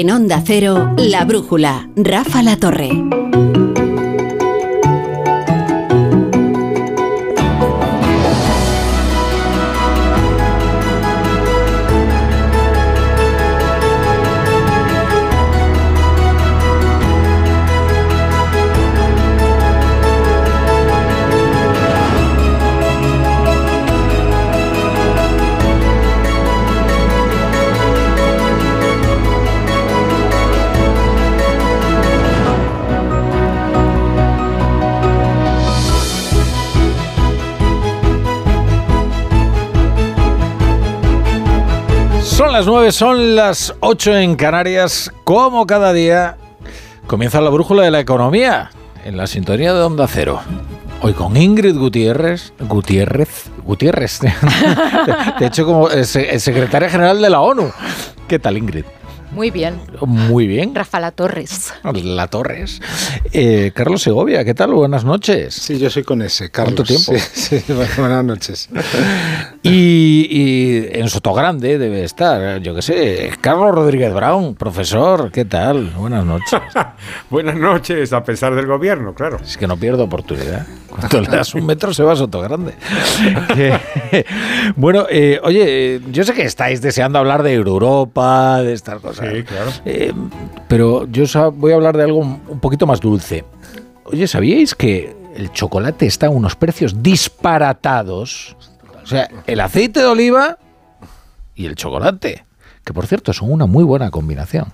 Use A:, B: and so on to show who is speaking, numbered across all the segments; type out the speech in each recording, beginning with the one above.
A: En Onda Cero, La Brújula, Rafa La Torre.
B: Las 9, son las 8 en Canarias. Como cada día, comienza la brújula de la economía en la sintonía de Onda Cero. Hoy con Ingrid Gutiérrez, Gutiérrez, Gutiérrez, de hecho como se- secretaria general de la ONU. ¿Qué tal, Ingrid?
C: Muy bien.
B: Muy bien.
C: Rafa La Torres.
B: La Torres. Eh, Carlos Segovia, ¿qué tal? Buenas noches.
D: Sí, yo soy con ese, Carlos.
B: ¿Cuánto tiempo?
D: Sí, sí, buenas noches.
B: Y, y en Sotogrande debe estar, yo qué sé, Carlos Rodríguez Brown, profesor, ¿qué tal? Buenas noches.
E: Buenas noches, a pesar del gobierno, claro.
B: Es que no pierdo oportunidad. Cuando le das un metro se va a Sotogrande. Que- bueno, eh, oye, eh, yo sé que estáis deseando hablar de Europa, de estas cosas.
E: Sí, claro.
B: Eh, pero yo voy a hablar de algo un un poquito más dulce. Oye, ¿sabíais que el chocolate está a unos precios disparatados? O sea, el aceite de oliva y el chocolate, que por cierto son una muy buena combinación.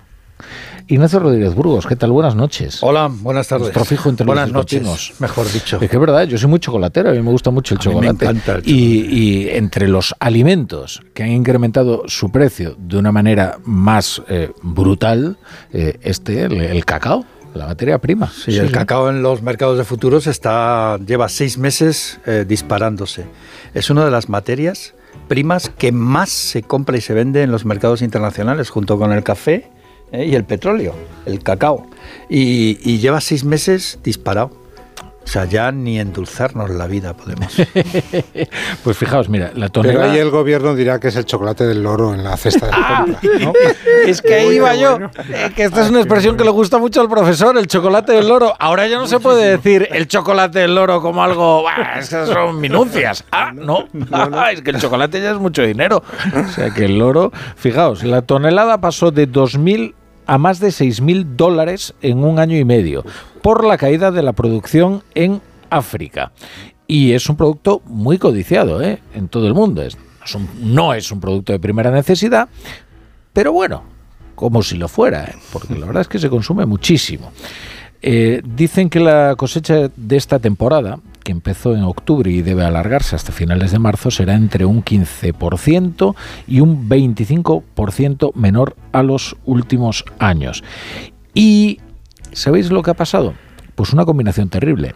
B: Ignacio Rodríguez Burgos, ¿qué tal? Buenas noches.
D: Hola, buenas tardes.
B: Nuestro fijo entre
D: buenas
B: los
D: noches, mejor dicho.
B: Es que es verdad, yo soy muy chocolatero, a mí me gusta mucho el
D: A mí me
B: chocolate.
D: encanta el
B: Y, y entre los alimentos que han incrementado su precio de una manera más eh, brutal, eh, este, el, el cacao, la materia prima.
D: Sí, el cacao en los mercados de futuros está lleva seis meses eh, disparándose. Es una de las materias primas que más se compra y se vende en los mercados internacionales, junto con el café eh, y el petróleo, el cacao. Y, y lleva seis meses disparado. O sea, ya ni endulzarnos la vida podemos.
B: Pues fijaos, mira, la
F: Pero
B: tonelada...
F: ahí el gobierno dirá que es el chocolate del loro en la cesta de
B: Ah,
F: la compra. ¿no?
B: Es que ahí iba yo.
E: bueno.
B: Eh, que esta es una expresión que le gusta mucho al profesor, el chocolate del loro. Ahora ya no se puede decir el chocolate del loro como algo. "Bah, es que son minucias. Ah, no. Ah, es que el chocolate ya es mucho dinero. O sea que el loro. Fijaos, la tonelada pasó de 2.000 a más de 6.000 dólares en un año y medio por la caída de la producción en África. Y es un producto muy codiciado ¿eh? en todo el mundo. Es- no es un producto de primera necesidad, pero bueno, como si lo fuera, ¿eh? porque la verdad es que se consume muchísimo. Eh, dicen que la cosecha de esta temporada, que empezó en octubre y debe alargarse hasta finales de marzo, será entre un 15% y un 25% menor a los últimos años. ¿Y sabéis lo que ha pasado? Pues una combinación terrible.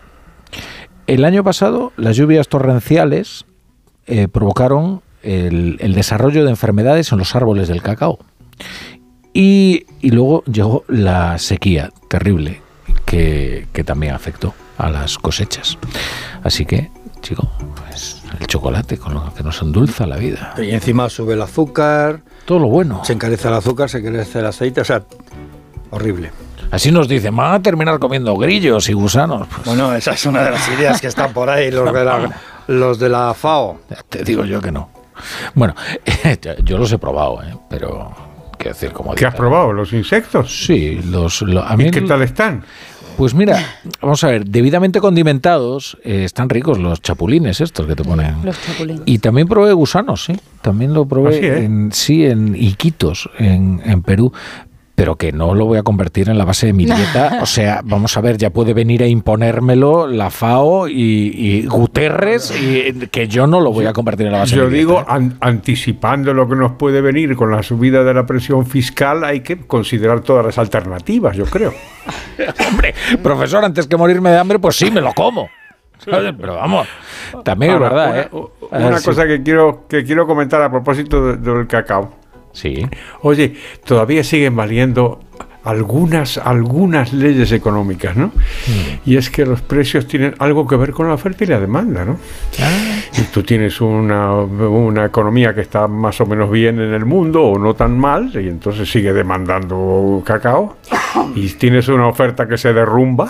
B: El año pasado las lluvias torrenciales eh, provocaron el, desarrollo de enfermedades en los árboles del cacao. Y luego llegó la sequía terrible que, que también afectó a las cosechas. Así que, chico, pues el chocolate con lo que nos endulza la vida.
D: y encima sube el azúcar,
B: Todo lo bueno.
D: se encarece el azúcar, se encarece el aceite, o sea, horrible.
B: Así nos dicen, van a terminar comiendo grillos y gusanos. Pues,
D: Bueno, esa es una de las ideas que están por ahí, los de la, los de la FAO.
B: ya te digo yo que no. Bueno, yo los he probado, ¿eh? pero quiero decir, como
E: ¿Qué has probado? ¿Los insectos?
B: Sí, los, lo- a mí
E: ¿Y qué tal están?
B: Pues mira, vamos a ver, debidamente condimentados, eh, están ricos los chapulines estos que te ponen.
C: Los chapulines.
B: Y también probé gusanos, sí. También lo probé
E: ¿Ah, sí, eh?
B: en, sí, en Iquitos, en, en Perú. Pero que no lo voy a convertir en la base de mi dieta. O sea, vamos a ver, ya puede venir a imponérmelo la FAO y, y Guterres, y que yo no lo voy a convertir en la base
E: Yo
B: de mi
E: digo,
B: dieta. ¿eh?
E: an- anticipando lo que nos puede venir con la subida de la presión fiscal, hay que considerar todas las alternativas, yo creo.
B: Hombre, profesor, antes que morirme de hambre, pues sí, me lo como. Pero vamos, también es verdad,
E: una,
B: ¿eh?
E: una
B: sí.
E: cosa que quiero, que quiero comentar a propósito de- del cacao.
B: Sí.
E: Oye, todavía siguen valiendo algunas, algunas leyes económicas, ¿no? Y es que los precios tienen algo que ver con la oferta y la demanda, ¿no? Y tú tienes una, una economía que está más o menos bien en el mundo o no tan mal, y entonces sigue demandando cacao, y tienes una oferta que se derrumba,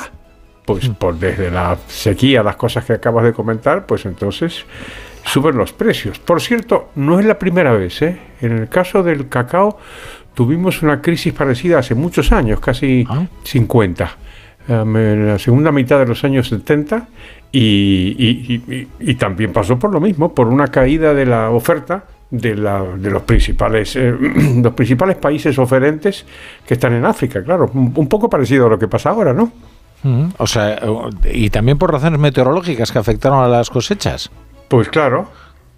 E: pues por desde la sequía, las cosas que acabas de comentar, pues entonces suben los precios. Por cierto, no es la primera vez, ¿eh? En el caso del cacao tuvimos una crisis parecida hace muchos años, casi
B: Ah.
E: 50, em, en la segunda mitad de los años 70, y, y- y- y- y también pasó por lo mismo, por una caída de la oferta de, la- de los, principales, eh, los principales países oferentes que están en África, claro, un, un poco parecido a lo que pasa ahora, ¿no?
B: Mm, O sea, eh, y también por razones meteorológicas que afectaron a las cosechas.
E: Pues claro,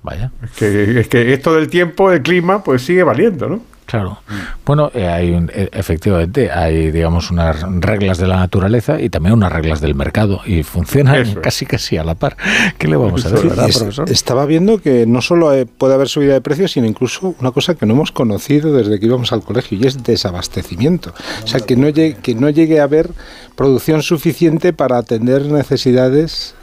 B: Vaya,
E: es que, es que esto del tiempo, el clima, pues sigue valiendo, ¿no?
B: claro. Bueno, eh, hay un- eh, efectivamente, hay, digamos, unas reglas de la naturaleza y también unas reglas del mercado y funcionan
E: Eso
B: casi casi a la par. ¿Qué le vamos a decir, verdad,
F: Es-
B: profesor?
F: estaba viendo que no solo eh, puede haber subida de precios, sino incluso una cosa que no hemos conocido desde que íbamos al colegio y es desabastecimiento. O sea, que no llegue, que no llegue a haber producción suficiente para atender necesidades.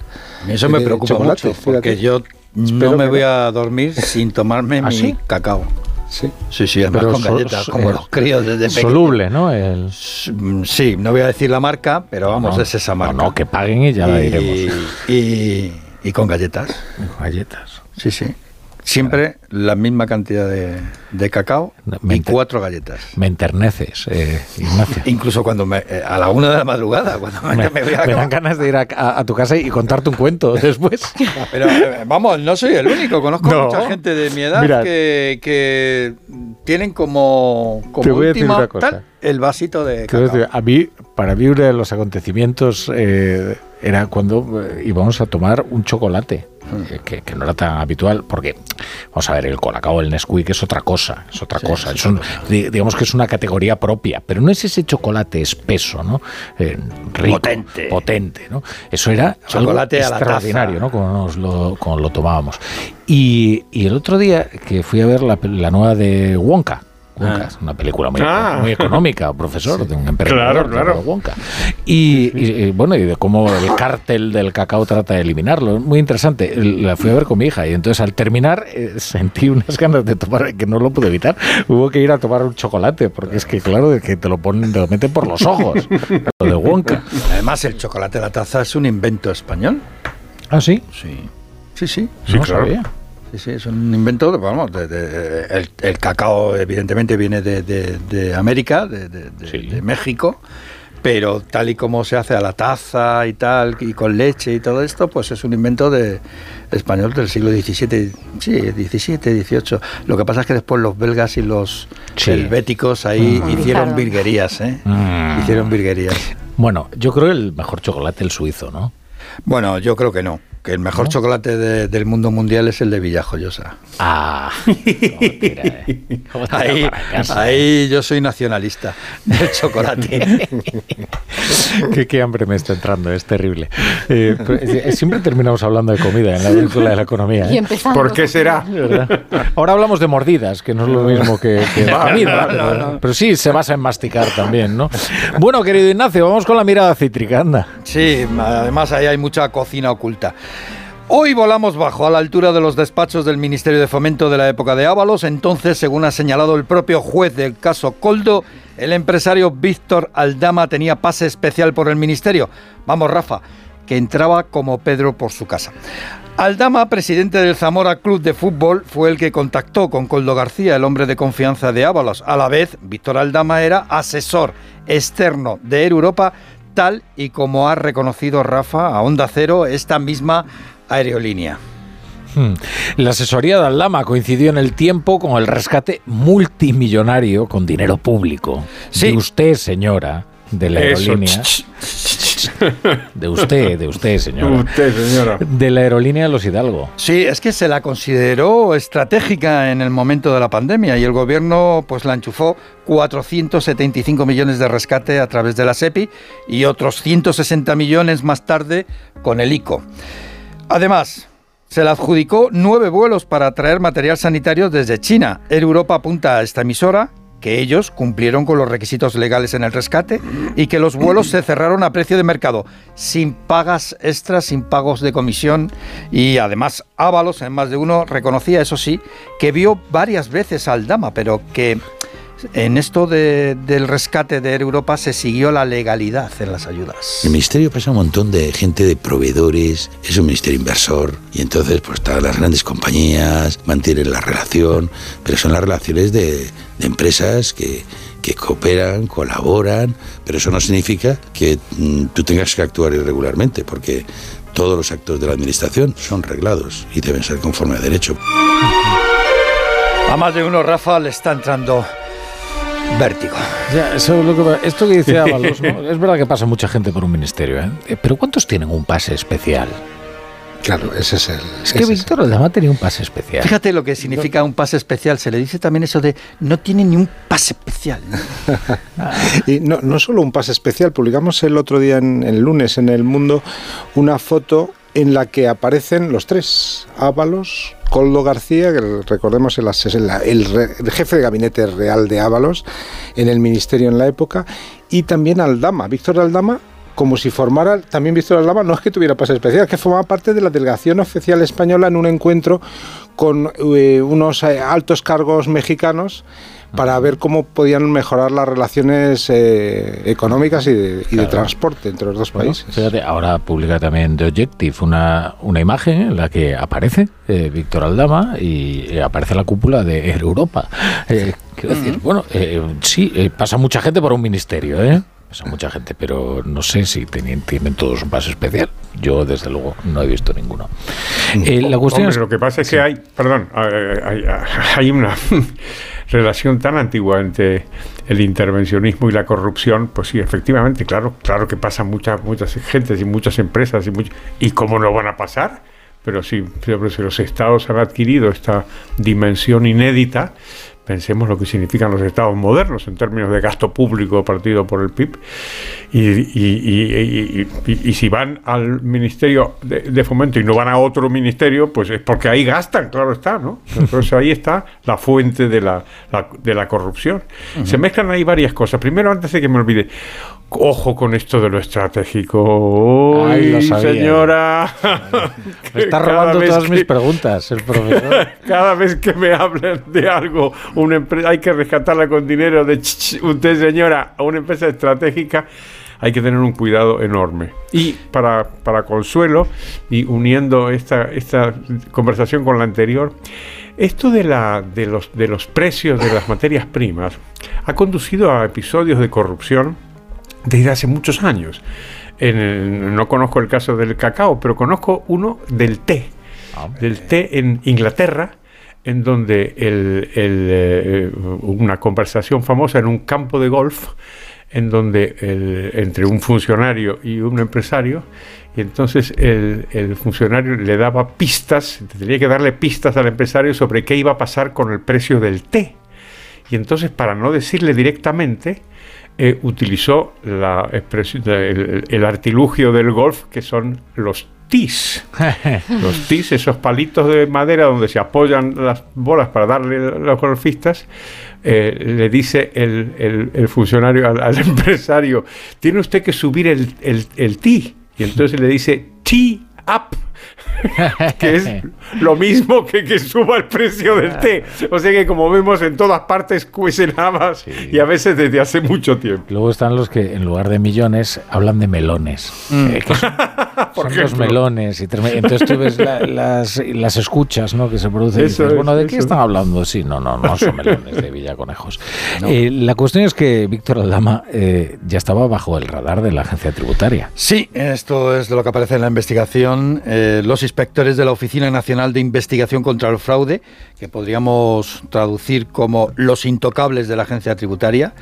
D: Eso me preocupa mucho, porque
F: fíjate.
D: yo
F: Espero
D: no me voy
F: no.
D: a dormir sin tomarme
B: ¿Ah,
D: mi
B: sí?
D: cacao.
F: Sí.
D: Sí, sí, además
B: Pero
D: con galletas,
B: so-
D: como
B: eh,
D: los críos desde pequeño.
B: Soluble, ¿no? El,
D: Sí, no voy a decir la marca, pero vamos,
B: no,
D: es esa marca.
B: No, no, que paguen y ya la
D: y,
B: diremos.
D: y, y con galletas.
B: Galletas.
D: Sí, sí. Siempre la misma cantidad de, de cacao
B: Me
D: y cuatro galletas.
B: Me enterneces, eh, Ignacio.
D: Incluso cuando me, eh, a la una de la madrugada, cuando me, voy a
B: me dan ganas de ir a, a- a tu casa y contarte un cuento después.
D: Pero eh, vamos, no soy el único. Conozco
B: No.
D: mucha gente de mi edad
B: Mira.
D: que, que tienen como, como
B: Te voy a decir una cosa.
D: tal, el vasito de cacao.
B: decir, a mí, para mí, uno de los acontecimientos eh, era cuando íbamos a tomar un chocolate, que, que no era tan habitual, porque, vamos a ver, el colacao, el Nesquik es otra cosa, es otra cosa. Es un- di- digamos que es una categoría propia, pero no es ese chocolate espeso, ¿no? Eh, rico,
D: Potente.
B: potente, ¿no? Eso era
D: Chocolate
B: algo extraordinario. ¿no? Como, nos lo, como lo tomábamos. Y, y el otro día que fui a ver la, la nueva de Wonka. Wonka,
D: Ah.
B: es una película muy,
E: Ah.
B: muy económica, profesor, de un emperador
E: Claro,
B: Wonka. Y, y- y, bueno, y de cómo el cártel del cacao trata de eliminarlo. Muy interesante. La fui a ver con mi hija y entonces al terminar eh, sentí unas ganas de tomar que no lo pude evitar. Hubo que ir a tomar un chocolate porque es que claro, de que te lo ponen, te lo meten por los ojos. Lo de Wonka.
D: Además, el chocolate a la taza es un invento español.
B: Ah, sí.
D: Sí. Sí, sí.
E: Sí,
B: no
E: claro.
B: sabía.
D: Sí, sí, es un invento, de- vamos, de- de- el, el cacao evidentemente viene de, de- de América, de, de- de-
B: Sí.
D: de México, pero tal y como se hace a la taza y tal, y con leche y todo esto, pues es un invento de español del siglo XVII, sí, XVII, XVIII. Lo que pasa es que después los belgas y los
B: Sí.
D: helvéticos ahí
C: Mm.
D: hicieron virguerías, ¿eh?
B: Mm.
D: Hicieron virguerías.
B: Bueno, yo creo el mejor chocolate el suizo, ¿no?
D: Bueno, yo creo que no, que el mejor
B: ¿No?
D: chocolate de- del mundo mundial es el de Villajoyosa.
B: Ah, ¿cómo tira, eh? ¿Cómo tira
D: Ahí, ahí yo soy nacionalista del chocolate.
B: qué, qué hambre me está entrando, es terrible. Eh, siempre terminamos hablando de comida en la brújula de la economía.
C: Y
B: ¿eh?
C: empezando.
E: ¿Por qué será?
B: ¿verdad? Ahora hablamos de mordidas, que no es lo mismo que, que de comida, pero, pero sí se basa en masticar también, ¿no? Bueno, querido Ignacio, vamos con la mirada cítrica, anda.
D: Sí, además ahí hay mucha cocina oculta. Hoy volamos bajo, a la altura de los despachos del Ministerio de Fomento de la época de Ábalos. Entonces, según ha señalado el propio juez del caso Coldo, el empresario Víctor Aldama tenía pase especial por el Ministerio. Vamos, Rafa, que entraba como Pedro por su casa. Aldama, presidente del Zamora Club de Fútbol, fue el que contactó con Coldo García, el hombre de confianza de Ábalos. A la vez, Víctor Aldama era asesor externo de Europa, tal y como ha reconocido Rafa a Onda Cero esta misma aerolínea.
B: Hmm. La asesoría de Aldama coincidió en el tiempo con el rescate multimillonario con dinero público.
D: Sí.
B: De usted, señora, de la aerolínea. De usted, de usted, señora.
E: Usted, señora.
B: De la aerolínea los Hidalgo.
D: Sí, es que se la consideró estratégica en el momento de la pandemia y el gobierno pues la enchufó 475 millones de rescate a través de la SEPI y otros 160 millones más tarde con el ICO. Además, se le adjudicó nueve vuelos para traer material sanitario desde China. Air Europa apunta a esta emisora que ellos cumplieron con los requisitos legales en el rescate y que los vuelos se cerraron a precio de mercado, sin pagas extras, sin pagos de comisión y además Ábalos, en más de uno, reconocía, eso sí, que vio varias veces al Dama, pero que en esto del rescate de Europa se siguió la legalidad en las ayudas.
G: El ministerio pasa un montón de gente de proveedores, es un ministerio inversor y entonces pues están las grandes compañías, mantienen la relación, pero son las relaciones de, empresas que, que cooperan, colaboran, pero eso no significa que mm, tú tengas que actuar irregularmente, porque todos los actos de la administración son reglados y deben ser conforme a derecho.
D: A más de uno, Rafa, le está entrando Vértigo.
B: esto que dice Ábalos, es verdad que pasa mucha gente por un ministerio, ¿eh? Eh, pero ¿cuántos tienen un pase especial?
F: Claro, ese es el.
B: Es que Víctor Aldama tenía un pase especial.
D: Fíjate lo que significa un pase especial. Se le dice también eso de no tiene ni un pase especial.
F: y no, no solo un pase especial. Publicamos el otro día, en, el lunes, en El Mundo, una foto en la que aparecen los tres: Ábalos, Coldo García, que recordemos el, jefe de gabinete real de Ábalos en el ministerio en la época, y también Aldama, Víctor Aldama, como si formara, también Víctor Aldama, no es que tuviera pase especial, es que formaba parte de la delegación oficial española en un encuentro con eh, unos eh, altos cargos mexicanos para ver cómo podían mejorar las relaciones eh, económicas y de, transporte entre los dos países.
B: Fíjate, ahora publica también The Objective una, una imagen en la que aparece eh, Víctor Aldama y eh, aparece la cúpula de Europa. quiero decir, bueno, sí, pasa mucha gente por un ministerio, ¿eh? Pasa mucha gente, pero no sé si tienen, tienen todos un paso especial. Yo, desde luego, no he visto ninguno.
E: la cuestión es, lo que pasa es que hay, perdón, hay, hay una relación tan antigua entre el intervencionismo y la corrupción, pues sí, efectivamente, claro, claro que pasan muchas, muchas gentes y muchas empresas y, y cómo no van a pasar, pero sí, pero si los estados han adquirido esta dimensión inédita, Pensemos lo que significan los estados modernos en términos de gasto público partido por el PIB. Y, si van al Ministerio de, Fomento y no van a otro ministerio, pues es porque ahí gastan, claro está, ¿no? Entonces ahí está la fuente de la, de la corrupción. Se mezclan ahí varias cosas. Primero, antes de que me olvide, Ojo con esto de lo estratégico. Ay, señora!
B: Me está robando todas mis preguntas el profesor.
E: Cada vez que me hablan de algo, una empresa, hay que rescatarla con dinero de usted, señora, a una empresa estratégica, hay que tener un cuidado enorme. Y para, para consuelo, y uniendo esta, esta conversación con la anterior, esto de, la, de, los, de los precios de las materias primas ha conducido a episodios de corrupción desde hace muchos años. no conozco el caso del cacao, pero conozco uno del té. Ah, del té en Inglaterra, en donde el, eh, una conversación famosa en un campo de golf, en donde entre un funcionario y un empresario, y entonces el, el, funcionario le daba pistas, tenía que darle pistas al empresario sobre qué iba a pasar con el precio del té. Y entonces, para no decirle directamente, eh, utilizó la el, artilugio del golf, que son los tis. los tis, esos palitos de madera donde se apoyan las bolas para darle a los golfistas. Eh, le dice el, funcionario al, empresario, tiene usted que subir el, el, el ti. Y entonces le dice, tee up. que es lo mismo que que suba el precio del té. O sea que como vemos en todas partes cuecen habas y a veces desde hace mucho tiempo.
B: Luego están los que en lugar de millones hablan de melones. Mm. Eh, son, los melones. Y entonces tú ves las, las, escuchas ¿no? que se producen. y dices, bueno, ¿de qué están hablando? Sí, no, no, no son melones de Villaconejos. Eh, la cuestión es que Víctor Aldama eh, ya estaba bajo el radar de la agencia tributaria.
D: Sí, esto es de lo que aparece en la investigación. los inspectores de la Oficina Nacional de Investigación contra el Fraude, que podríamos traducir como los intocables de la agencia tributaria,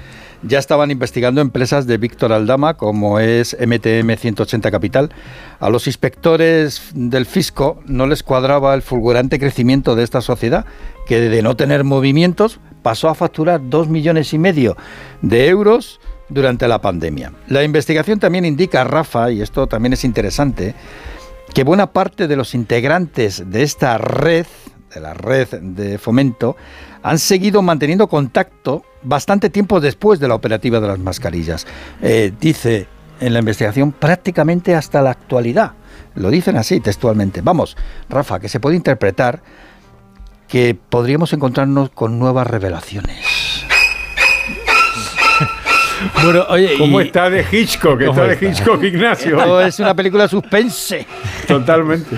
D: ya estaban investigando empresas de Víctor Aldama, como es MTM 180 Capital. A los inspectores del fisco no les cuadraba el fulgurante crecimiento de esta sociedad, que de no tener movimientos pasó a facturar dos millones y medio de euros durante la pandemia. La investigación también indica, Rafa, y esto también es interesante, que buena parte de los integrantes de esta red de la red de fomento, han seguido manteniendo contacto bastante tiempo después de la operativa de las mascarillas. Eh, dice en la investigación prácticamente hasta la actualidad. Lo dicen así textualmente. Vamos, Rafa, que se puede interpretar que podríamos encontrarnos con nuevas revelaciones.
B: Bueno, oye,
E: ¿Cómo
B: y-
E: está de Hitchcock? Está
B: ¿Cómo
E: de
B: está?
E: Hitchcock Ignacio.
D: Esto es una película suspense.
E: Totalmente.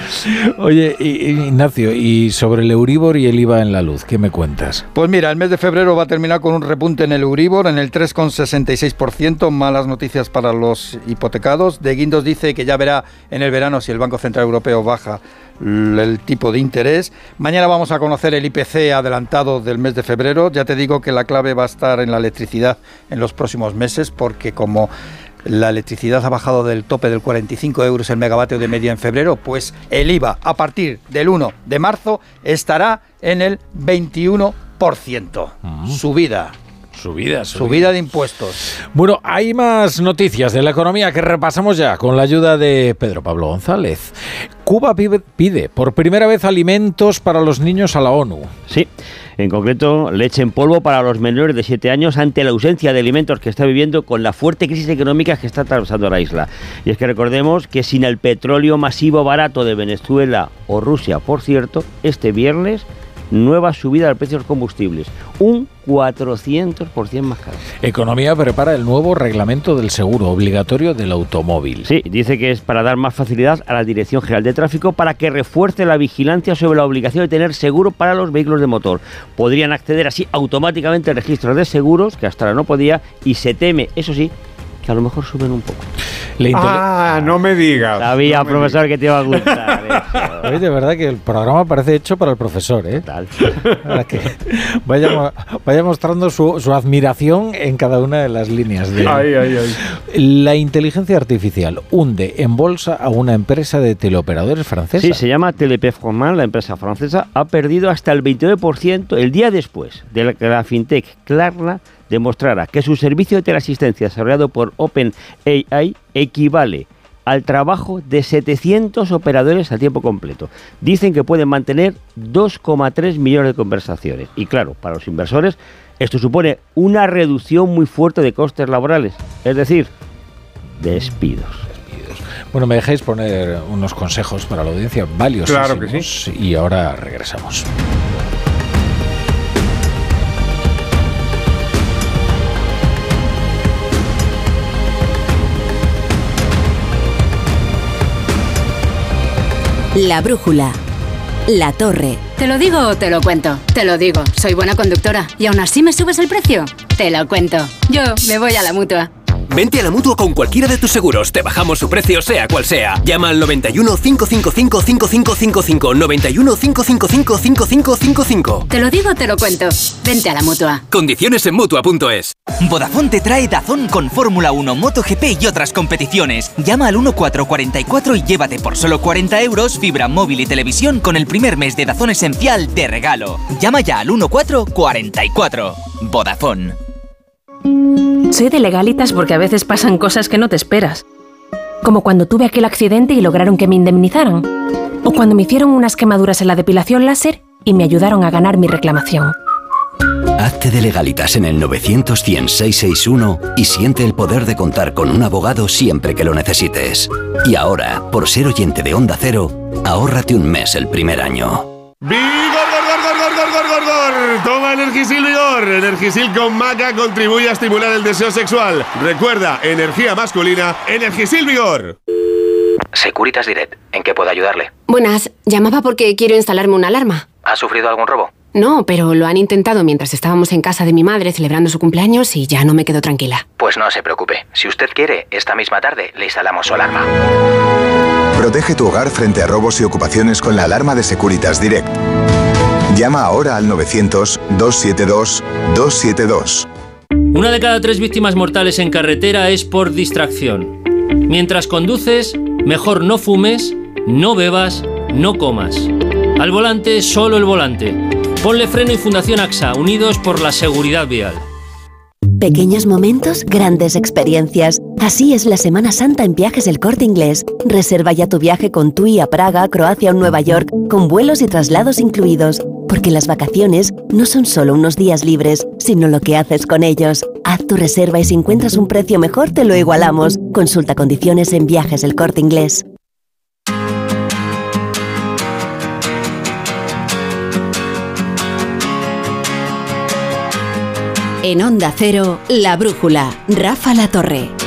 B: Oye, y- y- Ignacio, y sobre el Euribor y el IVA en la luz, ¿qué me cuentas?
D: Pues mira, el mes de febrero va a terminar con un repunte en el Euribor en el 3,66%. Malas noticias para los hipotecados. De Guindos dice que ya verá en el verano si el Banco Central Europeo baja el tipo de interés. Mañana vamos a conocer el IPC adelantado del mes de febrero. Ya te digo que la clave va a estar en la electricidad en los próximos meses porque como la electricidad ha bajado del tope del 45 euros el megavatio de media en febrero, pues el IVA a partir del 1 de marzo estará en el 21%. Subida,
B: Subida,
D: subida de impuestos.
B: Bueno, hay más noticias de la economía que repasamos ya con la ayuda de Pedro Pablo González. Cuba pide, por primera vez alimentos para los niños a la ONU.
H: Sí, en concreto leche en polvo para los menores de 7 años ante la ausencia de alimentos que está viviendo con la fuerte crisis económica que está atravesando la isla. Y es que recordemos que sin el petróleo masivo barato de Venezuela o Rusia, por cierto, este viernes nueva subida del precio de los combustibles, un 400% más caro.
B: Economía prepara el nuevo reglamento del seguro obligatorio del automóvil.
H: Sí, dice que es para dar más facilidad a la Dirección General de Tráfico para que refuerce la vigilancia sobre la obligación de tener seguro para los vehículos de motor. Podrían acceder así automáticamente al registro de seguros, que hasta ahora no podía, y se teme, eso sí, que a lo mejor suben un poco.
E: Ah, no me digas.
H: Sabía,
E: no me
H: profesor, que te iba a gustar eso.
B: Oye, de verdad que el programa parece hecho para el profesor, ¿eh?
H: Tal.
B: Para que vaya, mo- vaya mostrando su, su admiración en cada una de las líneas. De...
E: Ay, ay, ay.
B: La inteligencia artificial hunde en bolsa a una empresa de teleoperadores francesa.
H: Sí, se llama Teleperformance, la empresa francesa, ha perdido hasta el 29% el día después de la que la fintech Klarna demostrara que su servicio de teleasistencia desarrollado por OpenAI equivale al trabajo de 700 operadores a tiempo completo. Dicen que pueden mantener 2,3 millones de conversaciones. Y claro, para los inversores esto supone una reducción muy fuerte de costes laborales, es decir, despidos.
B: Bueno, me dejáis poner unos consejos para la audiencia valiosos.
E: Claro que sí.
B: Y ahora regresamos.
A: La brújula. La torre.
I: ¿Te lo digo o te lo cuento? Te lo digo, soy buena conductora. ¿Y aún así me subes el precio? Te lo cuento. Yo me voy a la mutua.
J: Vente a la mutua con cualquiera de tus seguros. Te bajamos su precio, sea cual sea. Llama al 91 555 5555. 91 555 5555.
I: Te lo digo o te lo cuento. Vente a la mutua.
J: Condiciones en mutua.es.
K: Vodafone te trae Dazón con Fórmula 1, MotoGP y otras competiciones. Llama al 1444 y llévate por solo 40 euros fibra móvil y televisión con el primer mes de Dazón esencial de regalo. Llama ya al 1444. Vodafone.
L: Soy de legalitas porque a veces pasan cosas que no te esperas. Como cuando tuve aquel accidente y lograron que me indemnizaran. O cuando me hicieron unas quemaduras en la depilación láser y me ayudaron a ganar mi reclamación.
M: Hazte de legalitas en el 900 100 661 y siente el poder de contar con un abogado siempre que lo necesites. Y ahora, por ser oyente de Onda Cero, ahórrate un mes el primer año.
N: ¡Vigor, Toma Energisil Vigor. Energisil con maca contribuye a estimular el deseo sexual. Recuerda, energía masculina, Energisil Vigor.
O: Securitas Direct, ¿en qué puedo ayudarle?
P: Buenas, llamaba porque quiero instalarme una alarma.
O: ¿Ha sufrido algún robo?
P: No, pero lo han intentado mientras estábamos en casa de mi madre celebrando su cumpleaños y ya no me quedo tranquila.
O: Pues no se preocupe. Si usted quiere, esta misma tarde le instalamos su alarma.
Q: Protege tu hogar frente a robos y ocupaciones con la alarma de Securitas Direct. Llama ahora al 900-272-272.
R: Una de cada tres víctimas mortales en carretera es por distracción. Mientras conduces, mejor no fumes, no bebas, no comas. Al volante, solo el volante. Ponle freno y Fundación AXA, unidos por la seguridad vial.
S: Pequeños momentos, grandes experiencias. Así es la Semana Santa en Viajes del Corte Inglés. Reserva ya tu viaje con TUI a Praga, Croacia o Nueva York, con vuelos y traslados incluidos. Porque las vacaciones no son solo unos días libres, sino lo que haces con ellos. Haz tu reserva y si encuentras un precio mejor te lo igualamos. Consulta condiciones en Viajes del Corte Inglés.
A: En Onda Cero, La Brújula, Rafa La Torre.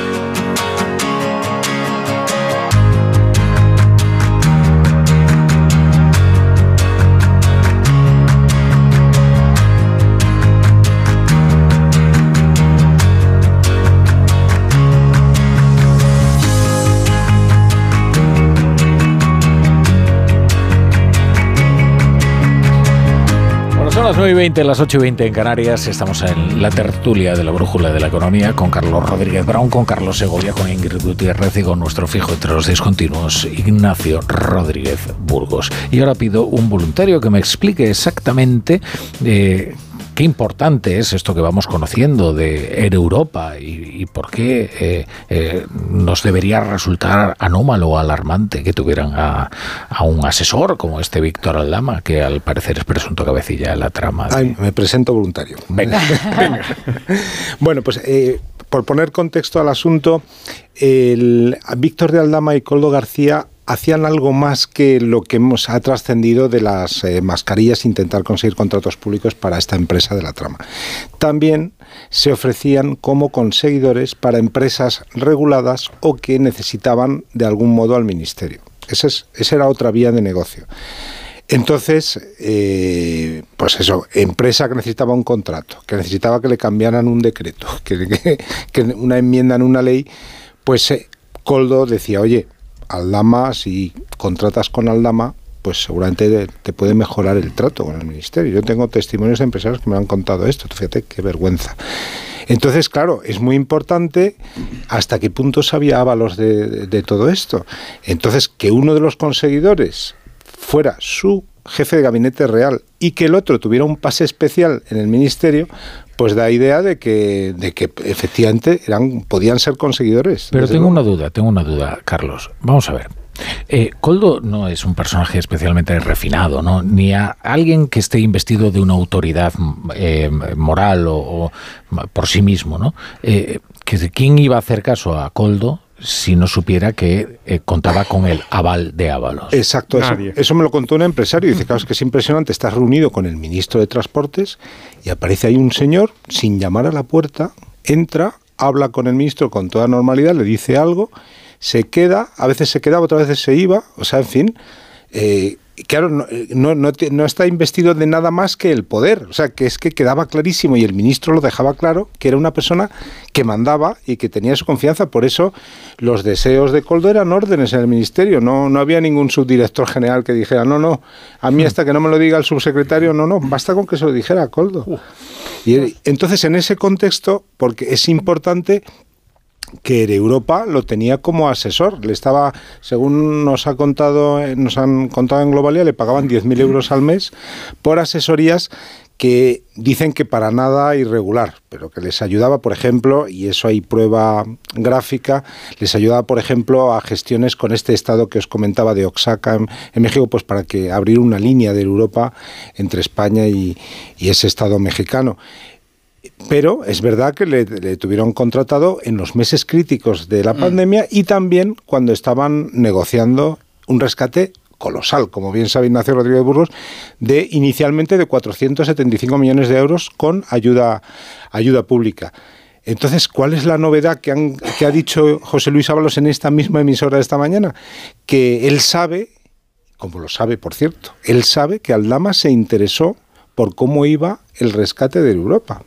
B: Las 9 y 20, las 8 y 20 en Canarias. Estamos en la tertulia de la brújula de la economía con Carlos Rodríguez Brown, con Carlos Segovia, con Ingrid Gutiérrez y con nuestro fijo entre los discontinuos, Ignacio Rodríguez Burgos. Y ahora pido un voluntario que me explique exactamente. eh, Qué importante es esto que vamos conociendo de Air Europa y, y por qué eh, eh, nos debería resultar anómalo o alarmante que tuvieran a, a un asesor como este Víctor Aldama, que al parecer es presunto cabecilla de la trama. de-
F: Ay, me presento voluntario.
B: Venga, venga.
F: Bueno, pues eh, por poner contexto al asunto, el, Víctor de Aldama y Coldo García hacían algo más que lo que hemos ha trascendido de las eh, mascarillas, intentar conseguir contratos públicos para esta empresa de la trama. También se ofrecían como conseguidores para empresas reguladas o que necesitaban de algún modo al ministerio. Esa, es, era otra vía de negocio. Entonces, eh, pues eso, empresa que necesitaba un contrato, que necesitaba que le cambiaran un decreto, que, una enmienda en una ley, pues Coldo decía, oye, Aldama, si contratas con Aldama, pues seguramente te, puede mejorar el trato con el ministerio. Yo tengo testimonios de empresarios que me han contado esto, fíjate qué vergüenza. Entonces, claro, es muy importante hasta qué punto sabía Ábalos de- de todo esto. Entonces, que uno de los conseguidores fuera su jefe de gabinete real y que el otro tuviera un pase especial en el ministerio, pues da idea de que, de que efectivamente eran, podían ser conseguidores.
B: Pero tengo
F: luego.
B: una duda, tengo una duda, Carlos. Vamos a ver. Eh, Coldo no es un personaje especialmente refinado, ¿no? Ni a alguien que esté investido de una autoridad eh, moral o, o por sí mismo, ¿no? Eh, ¿Quién iba a hacer caso a Coldo si no supiera que eh, contaba con el aval de Ábalos?
F: Exacto, eso, eso me lo contó un empresario. Dice, claro, es que es impresionante, estás reunido con el ministro de Transportes y aparece ahí un señor sin llamar a la puerta, entra, habla con el ministro con toda normalidad, le dice algo, se queda, a veces se quedaba, otras veces se iba, o sea, en fin. eh, Claro, no, no, no te- no está investido de nada más que el poder. O sea, que es que quedaba clarísimo y el ministro lo dejaba claro que era una persona que mandaba y que tenía su confianza. Por eso los deseos de Coldo eran órdenes en el ministerio. No, no había ningún subdirector general que dijera, no, no, a mí hasta que no me lo diga el subsecretario, no, no, basta con que se lo dijera a Coldo. Y entonces, en ese contexto, porque es importante que Europa lo tenía como asesor. Le estaba, según nos ha contado, eh, nos han contado en Globalia, le pagaban 10.000 euros al mes por asesorías que dicen que para nada irregular, pero que les ayudaba, por ejemplo, y eso hay prueba gráfica, les ayudaba, por ejemplo, a gestiones con este estado que os comentaba de Oaxaca en, en México, pues para que abrir una línea de Europa entre España y, y ese estado mexicano. Pero es verdad que le, le tuvieron contratado en los meses críticos de la pandemia y también cuando estaban negociando un rescate colosal, como bien sabe Ignacio Rodríguez Burgos, de inicialmente de 475 millones de euros con ayuda, ayuda pública. Entonces, ¿cuál es la novedad que, han- que ha dicho José Luis Ábalos en esta misma emisora de esta mañana? Que él sabe, como lo sabe, por cierto, él sabe que Aldama se interesó por cómo iba el rescate de Europa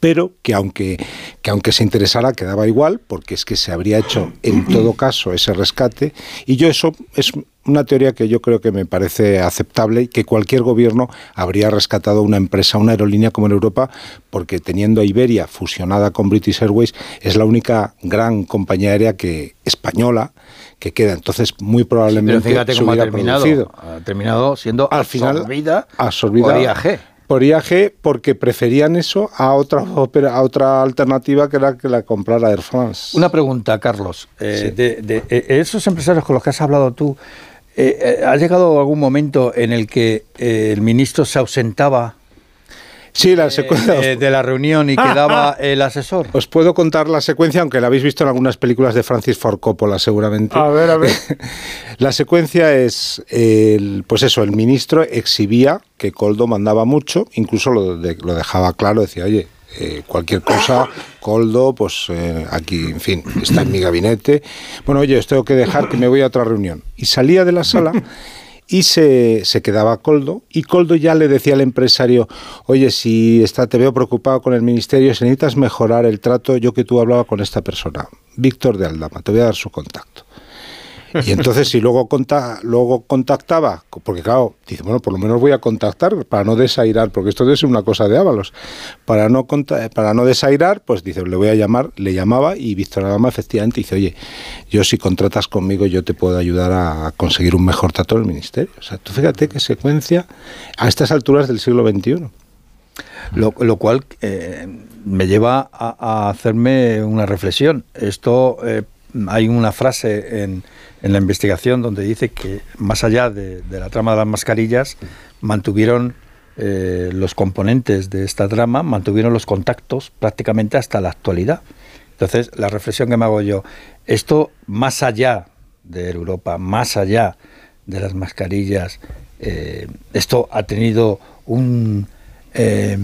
F: pero que aunque, que aunque se interesara quedaba igual, porque es que se habría hecho en todo caso ese rescate, y yo eso es una teoría que yo creo que me parece aceptable y que cualquier gobierno habría rescatado una empresa, una aerolínea como en Europa, porque teniendo a Iberia fusionada con British Airways, es la única gran compañía aérea que española que queda. Entonces, muy
D: Pero
F: probablemente
D: fíjate
F: se
D: cómo ha terminado. Ha terminado siendo
F: Al final,
D: absorbida,
F: absorbida
D: por IAG.
F: Por IAG porque preferían eso a otra a otra alternativa que era que la comprara Air France.
D: Una pregunta, Carlos. Eh, de, de- eh, esos empresarios con los que has hablado tú, eh, eh, ¿ha llegado algún momento en el que eh, el ministro se ausentaba
F: Sí, la secuencia.
D: eh, de la reunión y quedaba el asesor?
F: Os puedo contar la secuencia, aunque la habéis visto en algunas películas de Francis Ford Coppola, seguramente.
E: A ver, a ver.
F: la secuencia es, el, pues eso, el ministro exhibía que Coldo mandaba mucho, incluso lo, de- lo dejaba claro, decía, oye, eh, cualquier cosa, Coldo, pues eh, aquí, en fin, está en mi gabinete. Bueno, oye, os tengo que dejar que me voy a otra reunión. Y salía de la sala y se, se quedaba Coldo y Coldo ya le decía al empresario, oye, si está, te veo preocupado con el ministerio, si necesitas mejorar el trato, yo que tú hablaba con esta persona, Víctor de Aldama, te voy a dar su contacto. Y entonces si luego, conta, luego contactaba, porque claro, dice, bueno, por lo menos voy a contactar para no desairar, porque esto debe ser una cosa de Ábalos. Para no, para no desairar, pues dice, le voy a llamar, le llamaba y Víctor Aldama efectivamente dice, oye, yo si contratas conmigo yo te puedo ayudar a conseguir un mejor trato en el ministerio. O sea, tú fíjate qué secuencia a estas alturas del siglo XXI.
D: Lo, lo cual eh, me lleva a, a hacerme una reflexión. Esto eh, hay una frase en, en la investigación donde dice que más allá de, la trama de las mascarillas mantuvieron eh, los componentes de esta trama mantuvieron los contactos prácticamente hasta la actualidad. Entonces la reflexión que me hago yo esto más allá de Europa, más allá de las mascarillas, eh, esto ha tenido un eh,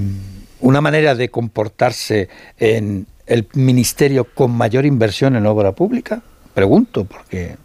D: una manera de comportarse en el ministerio con mayor inversión en obra pública? Pregunto, porque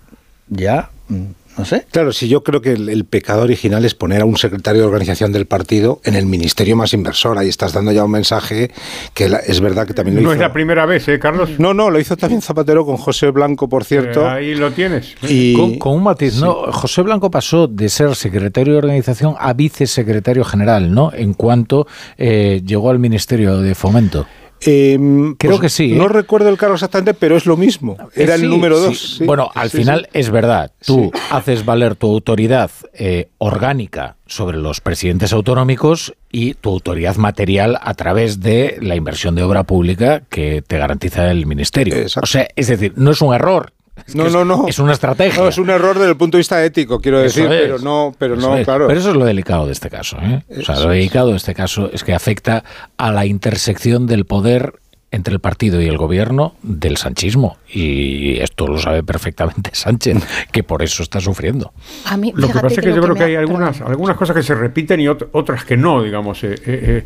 D: ya, mm, no sé.
F: Claro, si yo creo que el, el pecado original es poner a un secretario de organización del partido en el ministerio más inversor. Ahí estás dando ya un mensaje que la- es verdad que también lo
E: No
F: hizo.
E: es la primera vez, ¿eh, Carlos?
F: No, no, lo hizo también Zapatero con José Blanco, por cierto.
E: Eh, ahí lo tienes.
F: Y-
B: Con, con un matiz, ¿no? José Blanco pasó de ser secretario de organización a vicesecretario general, ¿no? En cuanto eh, llegó al Ministerio de Fomento.
F: Em,
B: Creo
F: pues
B: que sí.
F: No
B: ¿eh?
F: recuerdo el cargo exactamente, pero es lo mismo. Era
B: Sí,
F: el número dos. sí.
B: Bueno, al final es verdad. Tú haces valer tu autoridad eh, orgánica sobre los presidentes autonómicos y tu autoridad material a través de la inversión de obra pública que te garantiza el ministerio. O sea, es decir, no es un error. Es
F: No, no, no.
B: Es una estrategia.
F: No, es un error desde el punto de vista ético, quiero
B: Eso
F: decir,
B: es.
F: pero no, pero
B: Eso
F: no,
B: es.
F: claro.
B: Pero eso es lo delicado de este caso. ¿eh? O sea, lo
F: es.
B: delicado de este caso es que afecta a la intersección del poder entre el partido y el gobierno del sanchismo. Y esto lo sabe perfectamente Sánchez, que por eso está sufriendo.
C: A mí,
E: Lo que pasa es que yo creo que
C: ha-
E: hay algunas, algunas cosas que se repiten y ot- otras que no, digamos. eh, eh,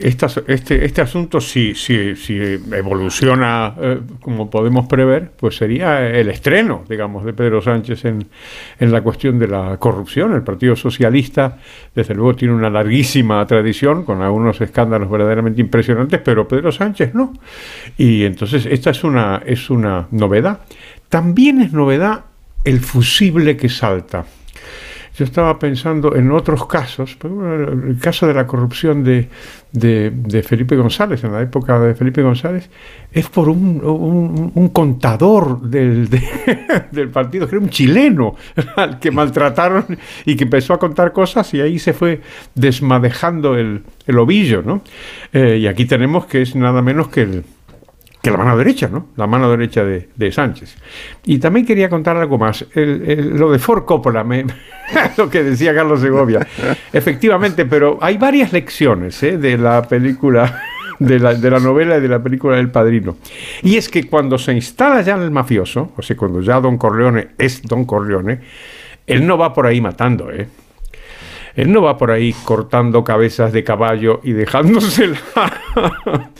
E: estas- este, este asunto, si, si, si evoluciona eh, como podemos prever, pues sería el estreno, digamos, de Pedro Sánchez en, en la cuestión de la corrupción. El Partido Socialista, desde luego, tiene una larguísima tradición con algunos escándalos verdaderamente impresionantes, pero Pedro Sánchez no. Y entonces esta es una, es una novedad. También es novedad el fusible que salta. Yo estaba pensando en otros casos, por el caso de la corrupción de, de- Felipe González, en la época de Felipe González, es por un, un- contador del, de- del partido, que era un chileno, al que maltrataron y que empezó a contar cosas y ahí se fue desmadejando el, el ovillo. ¿no? Eh, y aquí tenemos que es nada menos que el, que la mano derecha, ¿no? La mano derecha de, Sánchez. Y también quería contar algo más. El- el- lo de Ford Coppola, lo que decía Carlos Segovia. Efectivamente, pero hay varias lecciones ¿eh? de la película, de la, de la novela y de la película del Padrino. Y es que cuando se instala ya el mafioso, o sea, cuando ya Don Corleone es Don Corleone, él no va por ahí matando, ¿eh? Él no va por ahí cortando cabezas de caballo y dejándosela a,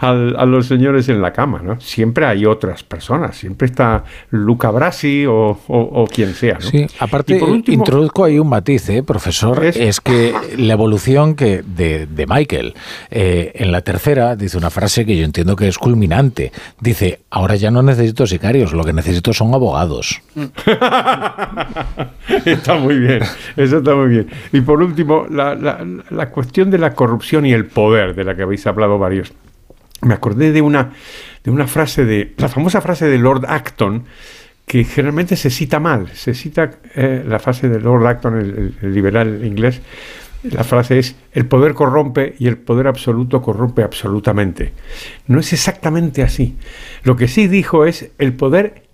E: a- a los señores en la cama, ¿no? Siempre hay otras personas, siempre está Luca Brasi o, o- o quien sea, ¿no?
B: Sí, aparte
E: Y por último-
B: introduzco ahí un matiz, ¿eh, profesor, es, que la evolución que de, de Michael eh, en la tercera dice una frase que yo entiendo que es culminante. Dice, ahora ya no necesito sicarios, lo que necesito son abogados.
E: está muy bien, eso está muy bien. Y por último, la, cuestión de la corrupción y el poder, de la que habéis hablado varios. Me acordé de una, de una frase de, la famosa frase de Lord Acton, que generalmente se cita mal. Se cita eh, la frase de Lord Acton, el- el liberal inglés, la frase es, el poder corrompe y el poder absoluto corrompe absolutamente. No es exactamente así. Lo que sí dijo es, el poder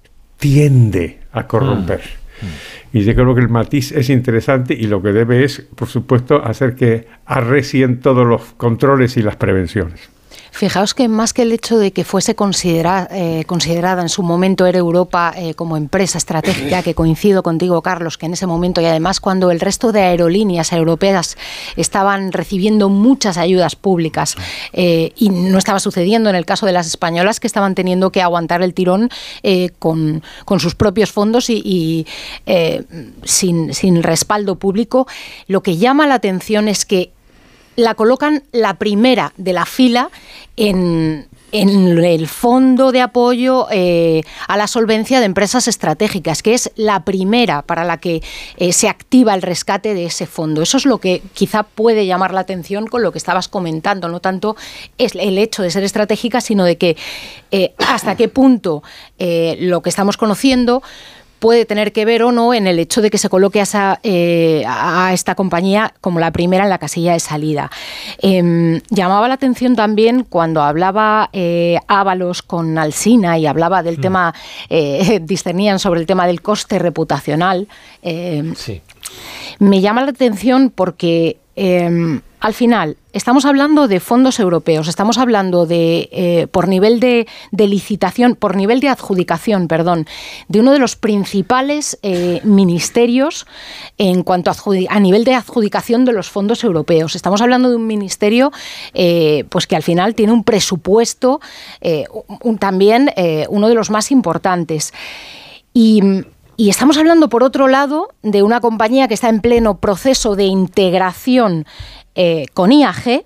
E: tiende a corromper. Y yo creo que el matiz es interesante y lo que debe es, por supuesto, hacer que arrecien todos los controles y las prevenciones.
C: Fijaos que más que el hecho de que fuese eh, considerada en su momento Air Europa eh, como empresa estratégica, que coincido contigo, Carlos, que en ese momento y además cuando el resto de aerolíneas europeas estaban recibiendo muchas ayudas públicas eh, y no estaba sucediendo en el caso de las españolas que estaban teniendo que aguantar el tirón con, sus propios fondos y, sin respaldo público, lo que llama la atención es que la colocan la primera de la fila en, el fondo de apoyo eh, a la solvencia de empresas estratégicas, que es la primera para la que eh, se activa el rescate de ese fondo. Eso es lo que quizá puede llamar la atención con lo que estabas comentando, no tanto es el hecho de ser estratégica, sino de que eh, hasta qué punto lo que estamos conociendo puede tener que ver o no en el hecho de que se coloque a, eh, esta compañía como la primera en la casilla de salida. Em, llamaba la atención también cuando hablaba eh, Ábalos con Alsina y hablaba del mm. tema, eh, discernían sobre el tema del coste reputacional. Em, sí. Me llama la atención porque em, al final, estamos hablando de fondos europeos, estamos hablando de, eh, por nivel de, licitación, por nivel de adjudicación, perdón, de uno de los principales eh, ministerios en cuanto a, nivel de adjudicación de los fondos europeos. Estamos hablando de un ministerio eh, pues que al final tiene un presupuesto también uno de los más importantes. Y y estamos hablando, por otro lado, de una compañía que está en pleno proceso de integración eh, con IAG,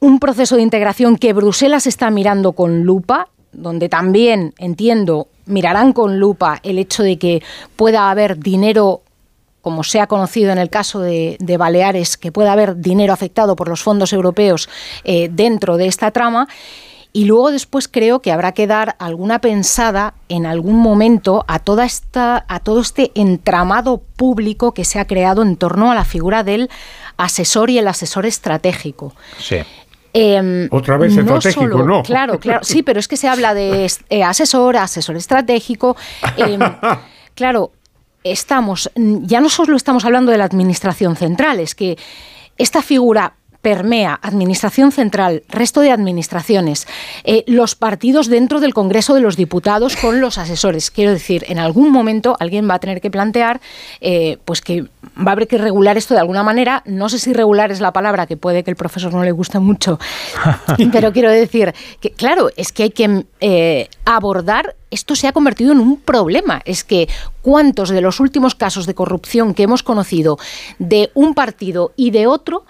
C: un proceso de integración que Bruselas está mirando con lupa, donde también entiendo mirarán con lupa el hecho de que pueda haber dinero como se ha conocido en el caso de, Baleares, que pueda haber dinero afectado por los fondos europeos eh, dentro de esta trama. Y luego después creo que habrá que dar alguna pensada en algún momento a toda esta, a todo este entramado público que se ha creado en torno a la figura del asesor y el asesor estratégico.
B: Sí.
E: Em, Otra vez estratégico, ¿no?
C: Claro, claro, sí, pero es que se habla de eh, asesor, asesor estratégico. Em, claro, estamos, ya no solo estamos hablando de la administración central, es que esta figura permea Administración Central, resto de administraciones, eh, los partidos dentro del Congreso de los Diputados con los asesores. Quiero decir, en algún momento alguien va a tener que plantear eh, pues que va a haber que regular esto de alguna manera. No sé si regular es la palabra, que puede que el profesor no le guste mucho, pero quiero decir que, claro, es que hay que eh, abordar esto se ha convertido en un problema. Es que cuántos de los últimos casos de corrupción que hemos conocido de un partido y de otro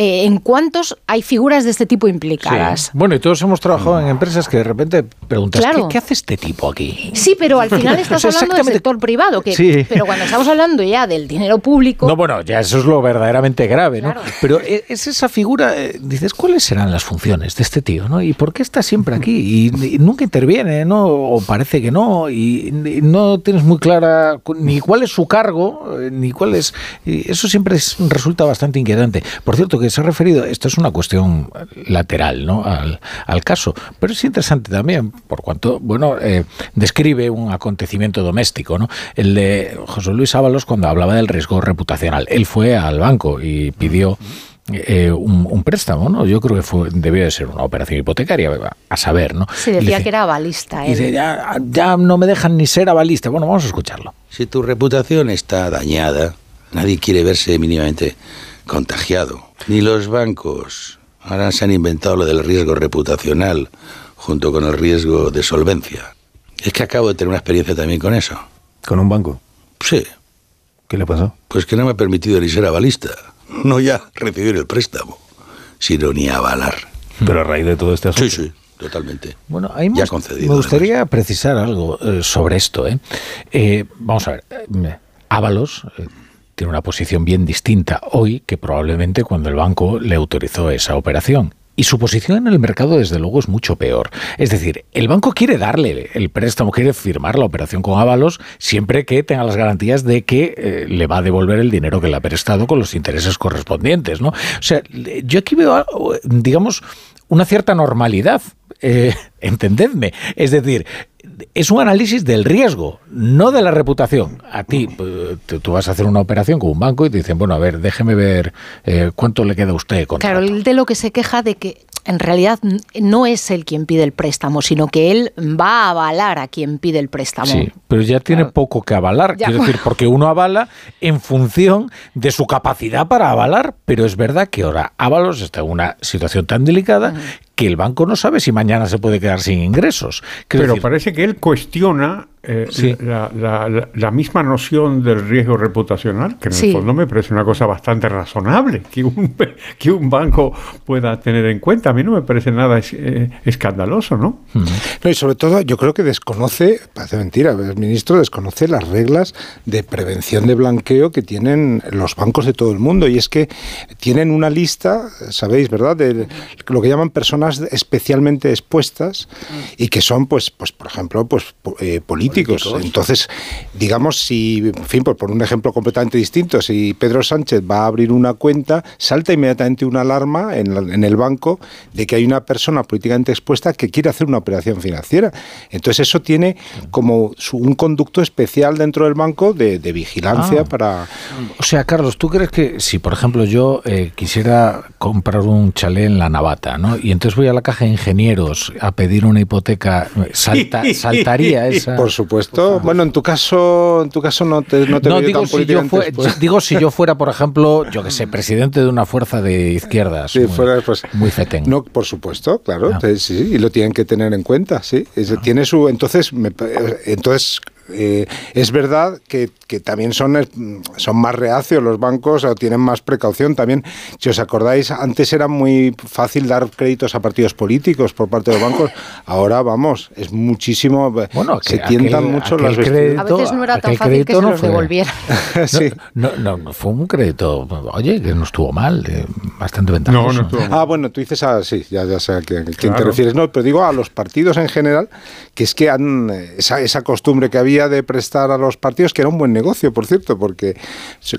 C: eh, en cuántos hay figuras de este tipo implicadas.
B: Bueno, y todos hemos trabajado en empresas que de repente preguntas, ¿qué, hace este tipo aquí?
C: Sí, pero al final estás hablando del sector privado, que, pero cuando estamos hablando ya del dinero público...
B: No, bueno, ya eso es lo verdaderamente grave, ¿no? Pero e, es esa figura, eh, dices, ¿cuáles serán las funciones de este tío, no? ¿Y por qué está siempre aquí? Y, nunca interviene, ¿no? O parece que no, y, no tienes muy clara ni cuál es su cargo, eh, ni cuál es... eso siempre resulta bastante inquietante. Por cierto, que se ha referido, esto es una cuestión lateral ¿no? al, caso, pero es interesante también, por cuanto, bueno, eh, describe un acontecimiento doméstico, ¿no? El de José Luis Ábalos cuando hablaba del riesgo reputacional. Él fue al banco y pidió eh, un, préstamo, ¿no? Yo creo que fue, debió de ser una operación hipotecaria, a saber, ¿no?
C: Sí, decía que era avalista.
B: Dice, ya, ya, no me dejan ni ser avalista. Bueno, vamos a escucharlo.
G: Si tu reputación está dañada, nadie quiere verse mínimamente contagiado. Ni los bancos. Ahora se han inventado lo del riesgo reputacional junto con el riesgo de solvencia. Es que acabo de tener una experiencia también con eso.
B: ¿Con un banco?
G: Sí.
B: ¿Qué le pasó?
G: Pues que no me ha permitido ni ser avalista. No ya recibir el préstamo, sino ni avalar.
B: Pero a raíz de todo este asunto.
G: Sí, sí. Totalmente.
B: Bueno, ahí ya concedido, me gustaría precisar algo eh, sobre esto. ¿eh? ¿eh? vamos a ver. Eh, Ábalos tiene una posición bien distinta hoy que probablemente cuando el banco le autorizó esa operación. Y su posición en el mercado, desde luego, es mucho peor. Es decir, el banco quiere darle el préstamo, quiere firmar la operación con Ábalos siempre que tenga las garantías de que eh, le va a devolver el dinero que le ha prestado con los intereses correspondientes, ¿no? O sea, yo aquí veo, digamos, una cierta normalidad. Eh, entendedme. Es decir, es un análisis del riesgo, no de la reputación. A ti, tú vas a hacer una operación con un banco y te dicen, bueno, a ver, déjeme ver eh, cuánto le queda a usted.
C: Claro, él de lo que se queja de que en realidad no es él quien pide el préstamo, sino que él va a avalar a quien pide el préstamo.
B: Sí, pero ya tiene poco que avalar. Quiero decir, porque uno avala en función de su capacidad para avalar, pero es verdad que ahora Ábalos está en una situación tan delicada que el banco no sabe si mañana se puede quedar sin ingresos.
E: Pero parece que él cuestiona eh, la, misma noción del riesgo reputacional, que en el fondo me parece una cosa bastante razonable que un, que un banco pueda tener en cuenta. A mí no me parece nada eh, escandaloso, ¿no?
F: No, y sobre todo yo creo que desconoce, parece mentira, el ministro desconoce las reglas de prevención de blanqueo que tienen los bancos de todo el mundo. Y es que tienen una lista, sabéis, ¿verdad?, de lo que llaman personas especialmente expuestas y que son, pues, pues por ejemplo, pues eh, políticos entonces, digamos, si, en fin, por, por un ejemplo completamente distinto, si Pedro Sánchez va a abrir una cuenta, salta inmediatamente una alarma en, el banco de que hay una persona políticamente expuesta que quiere hacer una operación financiera. Entonces, eso tiene como un conducto especial dentro del banco de, vigilancia
B: ah.
F: para...
B: O sea, Carlos, ¿tú crees que si, por ejemplo, yo eh, quisiera comprar un chalet en la Navata, ¿no? Y entonces voy a la caja de ingenieros a pedir una hipoteca, salta, saltaría esa
F: supuesto. Bueno, en tu caso, en tu caso no te, no te
B: digo si yo digo si yo fuera, por ejemplo, yo que sé, presidente de una fuerza de izquierdas.
F: Sí, muy, fuera, pues,
B: muy fetén.
F: No, por supuesto, claro, sí, y lo tienen que tener en cuenta, sí. Tiene su, entonces, me, entonces eh, es verdad que, también son, eh, son más reacios los bancos o tienen más precaución también. Si os acordáis, antes era muy fácil dar créditos a partidos políticos por parte de los bancos. Ahora, vamos, es muchísimo.
B: Bueno,
F: se tientan mucho las
C: crédito, A veces no era tan fácil que se los devolvieran.
B: sí. no, no, fue un crédito, oye, que no estuvo mal, eh, bastante ventajoso.
F: No, no estuvo mal. Ah, bueno, tú dices, a, sí, ya, ya sé a quién, te refieres. No, pero digo a los partidos en general, que es que han esa, esa costumbre que había de prestar a los partidos, que era un buen negocio, por cierto, porque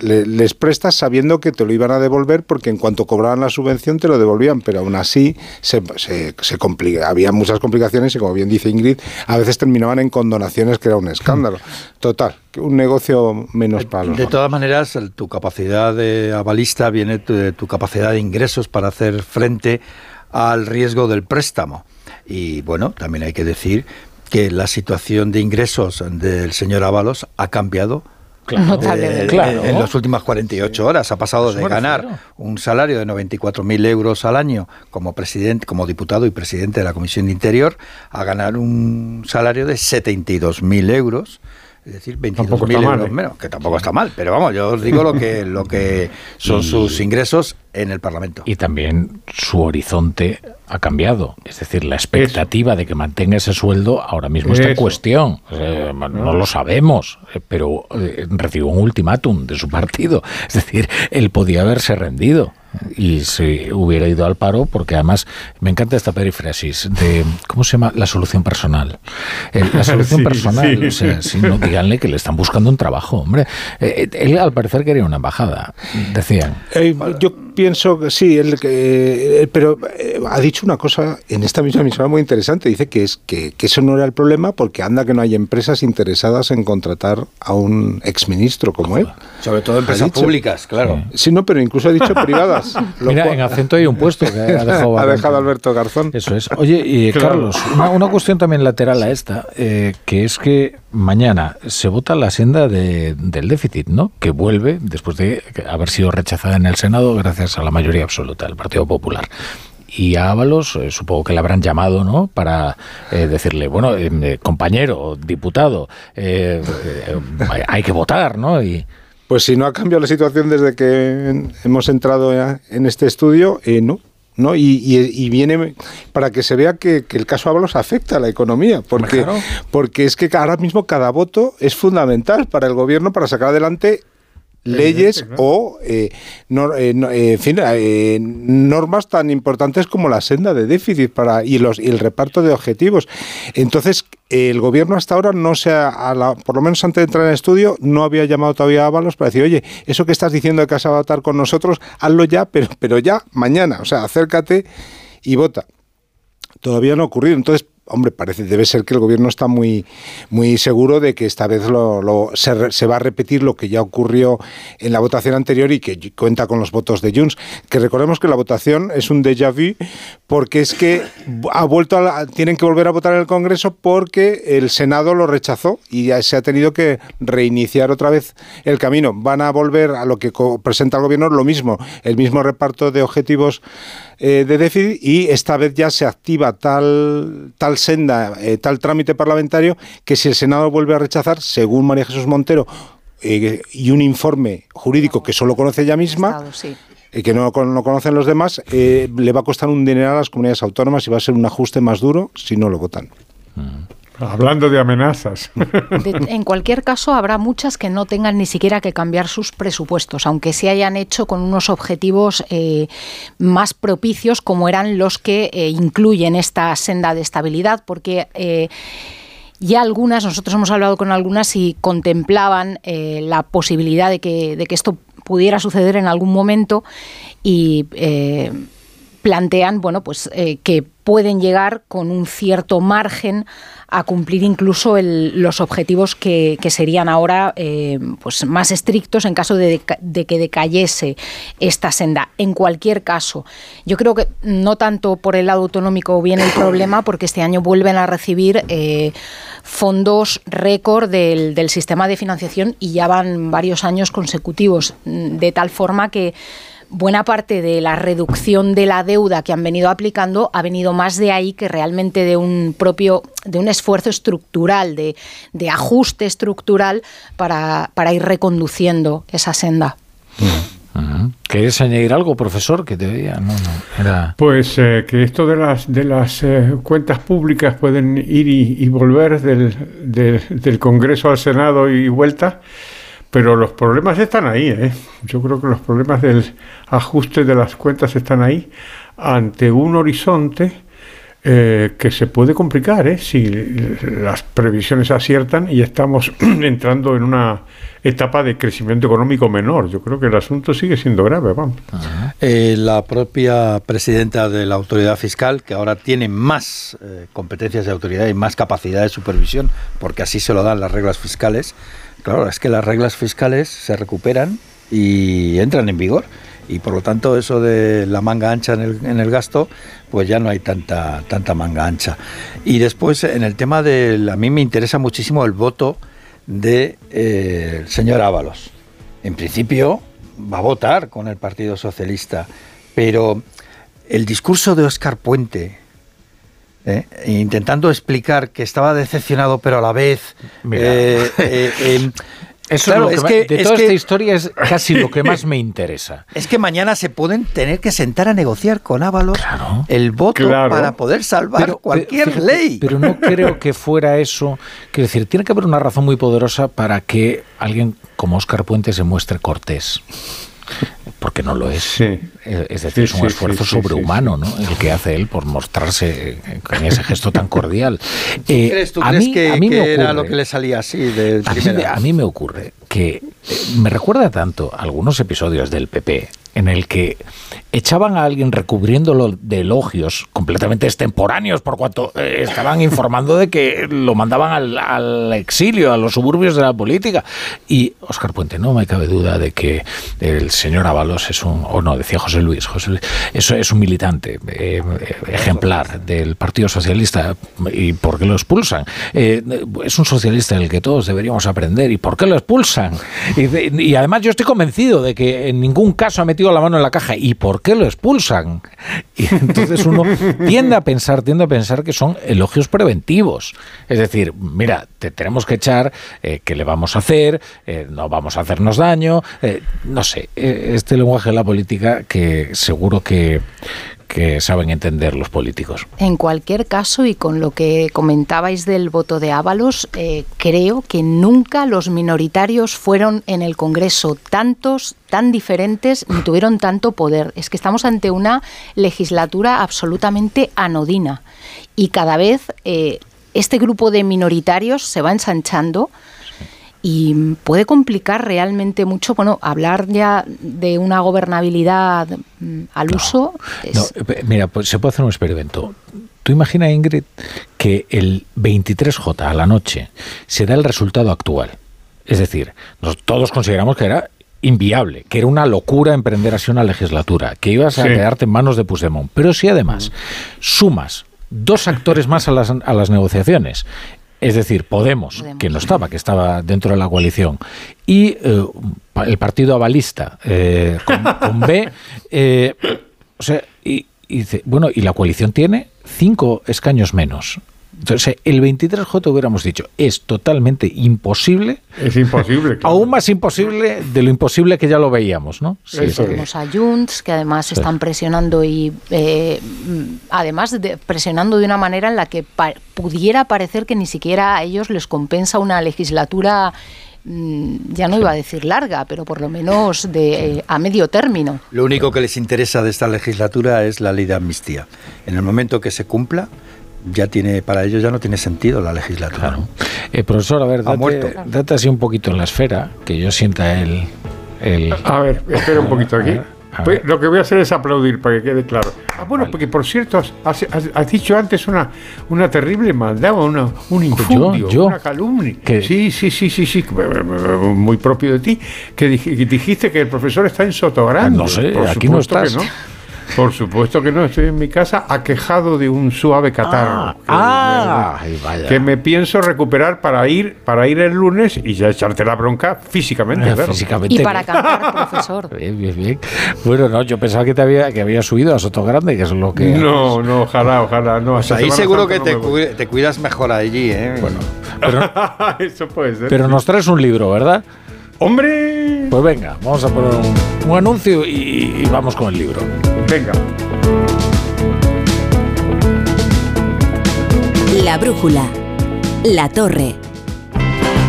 F: les prestas sabiendo que te lo iban a devolver porque en cuanto cobraban la subvención te lo devolvían, pero aún así se, se, complica, había muchas complicaciones y como bien dice Ingrid, a veces terminaban en condonaciones que era un escándalo. Total, un negocio menos para los
D: De todas maneras, tu capacidad de avalista viene de tu capacidad de ingresos para hacer frente al riesgo del préstamo. Y bueno, también hay que decir que la situación de ingresos del señor Ábalos ha cambiado
C: Claro,
D: eh, En las últimas 48 horas ha pasado de ganar un salario de 94.000 euros al año como presidente, como diputado y presidente de la Comisión de Interior a ganar un salario de 72.000 euros es decir, 22.000 euros ¿eh? menos, que tampoco está mal, pero vamos, yo os digo lo que, lo que son sus ingresos en el Parlamento.
B: Y también su horizonte ha cambiado, es decir, la expectativa de que mantenga ese sueldo ahora mismo está en cuestión. no lo sabemos, eh, pero eh, recibió un ultimátum de su partido, es decir, él podía haberse rendido y se hubiera ido al paro porque además me encanta esta perífrasis de ¿cómo se llama? la solución personal. Eh, la solución personal o sea, si no díganle que le están buscando un trabajo hombre. Eh, él al parecer quería una embajada decían.
F: Eh, yo pienso que sí él, pero ha dicho una cosa en esta misma emisora muy interesante. Dice que es que, que, eso no era el problema porque anda que no hay empresas interesadas en contratar a un exministro como él.
D: Sobre todo empresas públicas claro.
F: Sí. No pero incluso ha dicho privadas
B: Mira, en acento hay un puesto que ha dejado,
F: ha dejado Alberto Garzón.
B: Eso es. Oye, y Carlos, una, cuestión también lateral a esta, eh, que es que mañana se vota la senda del déficit, ¿no? Que vuelve después de haber sido rechazada en el Senado gracias a la mayoría absoluta del Partido Popular y a Ábalos eh, supongo que le habrán llamado no para eh, decirle bueno compañero diputado hay que votar no y
F: pues si no ha cambiado la situación desde que hemos entrado en este estudio, eh, no. ¿no? Y, viene para que se vea que, el caso Ábalos afecta a la economía, porque, porque es que ahora mismo cada voto es fundamental para el gobierno para sacar adelante leyes o eh, no- eh, no- eh, en fin, normas tan importantes como la senda de déficit para y los y el reparto de objetivos. Entonces, el gobierno hasta ahora no se ha, a la- por lo menos antes de entrar en el estudio, no había llamado todavía a Ábalos para decir, oye, eso que estás diciendo de que vas a votar con nosotros, hazlo ya, pero, pero ya mañana. O sea, acércate y vota todavía no ha ocurrido. Entonces, hombre, parece debe ser que el gobierno está muy muy seguro de que esta vez lo, se, va a repetir lo que ya ocurrió en la votación anterior y que cuenta con los votos de Junts. Que recordemos que la votación es un déjà vu porque es que ha vuelto a la- tienen que volver a votar en el Congreso porque el Senado lo rechazó y ya se ha tenido que reiniciar otra vez el camino. Van a volver a lo que presenta el gobierno lo mismo, el mismo reparto de objetivos eh, de déficit y esta vez ya se activa tal, tal senda, eh, tal trámite parlamentario que si el Senado vuelve a rechazar, según María Jesús Montero, eh, y un informe jurídico que solo conoce ella misma, y que no, con- no conocen los demás, eh, le va a costar un dinero a las comunidades autónomas y va a ser un ajuste más duro si no lo votan.
E: Hablando de amenazas.
C: En cualquier caso, habrá muchas que no tengan ni siquiera que cambiar sus presupuestos, aunque se hayan hecho con unos objetivos eh, más propicios, como eran los que eh, incluyen esta senda de estabilidad, porque eh, ya algunas, nosotros hemos hablado con algunas y contemplaban la posibilidad de que, de que esto pudiera suceder en algún momento y plantean, bueno, pues que pueden llegar con un cierto margen a cumplir incluso los objetivos que, serían ahora eh, pues más estrictos en caso de, que decayese esta senda. En cualquier caso, yo creo que no tanto por el lado autonómico viene el problema, porque este año vuelven a recibir eh, fondos récord del, del sistema de financiación y ya van varios años consecutivos, mm, de tal forma que buena parte de la reducción de la deuda que han venido aplicando ha venido más de ahí que realmente de un propio, de un esfuerzo estructural, de, de ajuste estructural para, para ir reconduciendo esa senda.
B: ¿Querías añadir algo, profesor? Que te veía. No, no. Era...
E: Pues eh, que esto de las de las eh, cuentas públicas pueden ir y, y volver del, del- del Congreso al Senado y vuelta, pero los problemas están ahí. ¿eh? Yo creo que los problemas del ajuste de las cuentas están ahí ante un horizonte eh, que se puede complicar ¿eh? si las previsiones aciertan y estamos entrando en una etapa de crecimiento económico menor. Yo creo que el asunto sigue siendo grave. Vamos.
D: Eh, la propia presidenta de la autoridad fiscal, que ahora tiene más eh, competencias de autoridad y más capacidad de supervisión, porque así se lo dan las reglas fiscales, claro, es que las reglas fiscales se recuperan y entran en vigor. Y por lo tanto, eso de la manga ancha en el, gasto, pues ya no hay tanta, tanta manga ancha. Y después, en el tema del. A mí me interesa muchísimo el voto del señor Ábalos. En principio, va a votar con el Partido Socialista, pero el discurso de Óscar Puente, ¿eh? intentando explicar que estaba decepcionado, pero a la vez.
B: Mira.
D: eh, eh, eh,
B: Eso
D: claro,
B: es lo
D: es
B: que,
D: que-
B: de
D: es
B: toda
D: que-
B: esta historia es casi lo que más me interesa.
D: Es que mañana se pueden tener que sentar a negociar con Ábalos el voto
B: Claro.
D: para poder salvar
B: Pero,
D: cualquier
B: fíjate,
D: ley.
B: Pero no creo que fuera eso. Quiero decir, tiene que haber una razón muy poderosa para que alguien como Óscar Puente se muestre cortés. Porque no lo es. Eh, Es decir, es un
E: sí,
B: esfuerzo
E: sí, sí,
B: sobrehumano, ¿no? El que hace él por mostrarse eh, con ese gesto tan cordial. Eh,
D: ¿Crees, ¿Tú
B: a
D: crees
B: mí-
D: que,
B: a mí me
D: que era
B: ocurre-
D: lo que le salía así de
B: a mí, me- a mí me ocurre que me recuerda tanto algunos episodios del PP en el que echaban a alguien recubriéndolo de elogios completamente extemporáneos por cuanto eh, estaban informando de que lo mandaban al, exilio, a los suburbios de la política. Y Óscar Puente, no me cabe duda de que el señor Ábalos es un, o no, decía José Luis, José Luis, eso es un militante eh, ejemplar del Partido Socialista. ¿Y por qué lo expulsan? Eh, es un socialista del que todos deberíamos aprender. ¿Y por qué lo expulsan? Y, y además yo estoy convencido de que en ningún caso ha metido la mano en la caja. ¿Y por qué lo expulsan? Y entonces uno tiende a pensar, tiende a pensar que son elogios preventivos. Es decir, mira, te tenemos que echar, eh, ¿qué le vamos a hacer? Eh, no vamos a hacernos daño. eh, no sé, este lenguaje de la política que seguro que que saben entender los políticos.
C: En cualquier caso, y con lo que comentabais del voto de Ábalos, eh, creo que nunca los minoritarios fueron en el Congreso tantos, tan diferentes, ni tuvieron tanto poder. Es que estamos ante una legislatura absolutamente anodina. Y cada vez eh, este grupo de minoritarios se va ensanchando y puede complicar realmente mucho, bueno, hablar ya de una gobernabilidad mm, al uso.
B: No, eh, mira, pues se puede hacer un experimento. Tú imagina, Ingrid, que el 23J a la noche se da el resultado actual. Es decir, nos, todos consideramos que era inviable, que era una locura emprender así una legislatura, que ibas a
E: Sí.
B: quedarte en manos de Puigdemont. Pero si además sumas dos actores más a las, a las negociaciones, es decir, Podemos, que no estaba, que estaba dentro de la coalición, y eh, el partido avalista eh, con, con B, eh, o sea, y, y dice, bueno, y la coalición tiene cinco escaños menos. Entonces, el 23J hubiéramos dicho, es totalmente imposible.
E: Es imposible. claro.
B: Aún más imposible de lo imposible que ya lo veíamos, ¿no? Sí, sí.
C: Tenemos a Junts, que además
B: Sí.
C: están presionando y eh, además de, presionando de una manera en la que pa- pudiera parecer que ni siquiera a ellos les compensa una legislatura, mm, ya no iba a decir larga, pero por lo menos de eh, a medio término.
D: Lo único que les interesa de esta legislatura es la ley de amnistía. En el momento que se cumpla, ya tiene para ellos ya no tiene sentido la legislatura. ¿no?
B: Eh, profesor, a ver,
D: Ha muerto.
B: date, date así un poquito en la esfera, que yo sienta el... el
E: A ver, espera un poquito aquí. Pues lo que voy a hacer es aplaudir para que quede claro. Ah, bueno, porque por cierto, has, has- has- dicho antes una, una terrible maldad, una, un infundio,
B: yo.
E: una calumnia.
B: ¿Qué?
E: Sí, sí, sí, sí, sí, muy propio de ti, que dij- que dijiste que el profesor está en Sotogrande.
B: No sé,
E: Por
B: aquí no
E: que
B: estás.
E: Por supuesto que no, estoy en mi casa aquejado de un suave catarro. que,
B: ah,
E: me,
B: ay, vaya.
E: que me pienso recuperar para ir, para ir el lunes y ya echarte la bronca físicamente.
B: Eh,
E: claro.
B: físicamente.
C: Y para cantar, profesor.
B: Bien, bien, bien. Bueno, no, yo pensaba que te había, que había subido a Soto Grande, que es lo que...
E: No, no, ojalá, ojalá. No,
D: Pues ahí seguro que
E: no
D: te,
E: me voy.
D: cu- te cuidas mejor allí, ¿eh? Bueno,
E: Eso puede ser.
B: Pero nos traes un libro, ¿verdad?
E: ¡Hombre!
B: Pues venga, vamos a poner un, un anuncio y, y vamos con el libro.
E: Venga.
A: La brújula. La torre.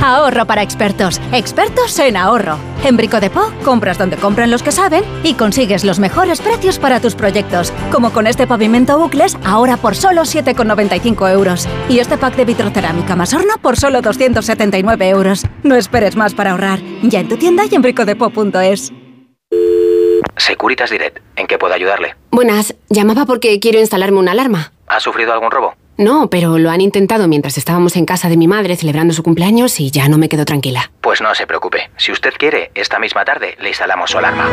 T: Ahorro para expertos. Expertos en ahorro. En Brico de Po, compras donde compran los que saben y consigues los mejores precios para tus proyectos. Como con este pavimento bucles, ahora por solo 7,95 euros. Y este pack de vitrocerámica más horno por solo 279 euros. No esperes más para ahorrar. Ya en tu tienda y en bricodepo.es.
O: Securitas Direct, ¿en qué puedo ayudarle?
P: Buenas, llamaba porque quiero instalarme una alarma.
O: ¿Ha sufrido algún robo?
P: No, pero lo han intentado mientras estábamos en casa de mi madre celebrando su cumpleaños y ya no me quedo tranquila.
O: Pues no se preocupe. Si usted quiere, esta misma tarde le instalamos su alarma.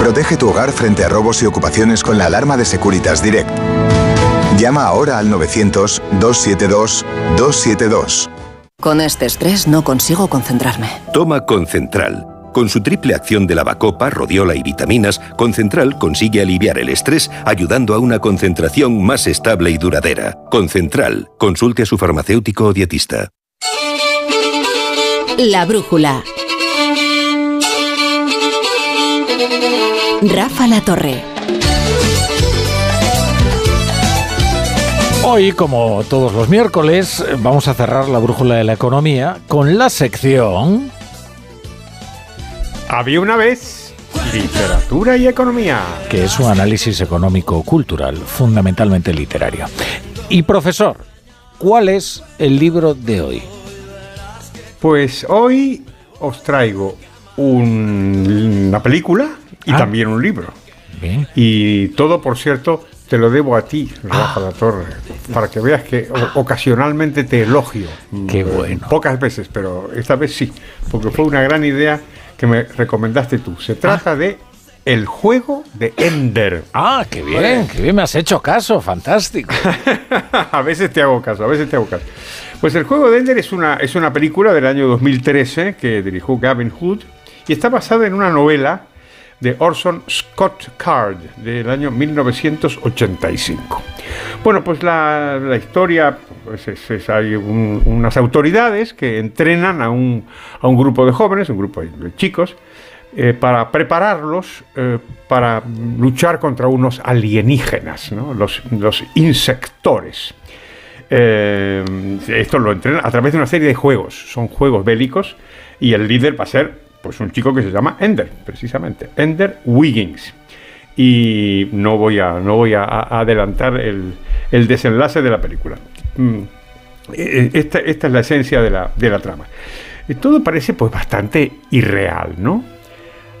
Q: Protege tu hogar frente a robos y ocupaciones con la alarma de Securitas Direct. Llama ahora al 900-272-272.
U: Con este estrés no consigo concentrarme.
V: Toma Concentral. Con su triple acción de lavacopa, rodiola y vitaminas, Concentral consigue aliviar el estrés ayudando a una concentración más estable y duradera. Concentral. Consulte a su farmacéutico o dietista.
A: La brújula. Rafa La Torre.
B: Hoy, como todos los miércoles, vamos a cerrar la brújula de la economía con la sección...
E: Había una vez literatura y economía.
B: que es un análisis económico-cultural, fundamentalmente literario. Y profesor, ¿cuál es el libro de hoy?
E: Pues hoy os traigo un- una película y
B: Ah.
E: también un libro.
B: Bien.
E: Y todo, por cierto, te lo debo a ti, Rafa La Torre, para que veas que ocasionalmente te elogio.
B: Qué bueno.
E: Pocas veces, pero esta vez sí, porque fue una gran idea que me recomendaste tú. Se trata de El juego de Ender.
B: Ah, qué bien, qué bien, me has hecho caso, fantástico.
E: a veces te hago caso, a veces te hago caso. Pues El juego de Ender es una, es una película del año 2013 que dirigió Gavin Hood y está basada en una novela de Orson Scott Card del año 1985. Bueno, pues la, la historia, pues es- hay un- unas autoridades que entrenan a un, a un grupo de jóvenes, un grupo de chicos, eh, para prepararlos eh, para luchar contra unos alienígenas, los, los insectores. Eh, esto lo entrenan a través de una serie de juegos, son juegos bélicos y el líder va a ser pues un chico que se llama Ender, precisamente, Ender Wiggins. Y no voy a, no voy a, adelantar el, el desenlace de la película. Mm, eh, Esta, esta es la esencia de la, de la trama. Y todo parece pues bastante irreal, ¿no?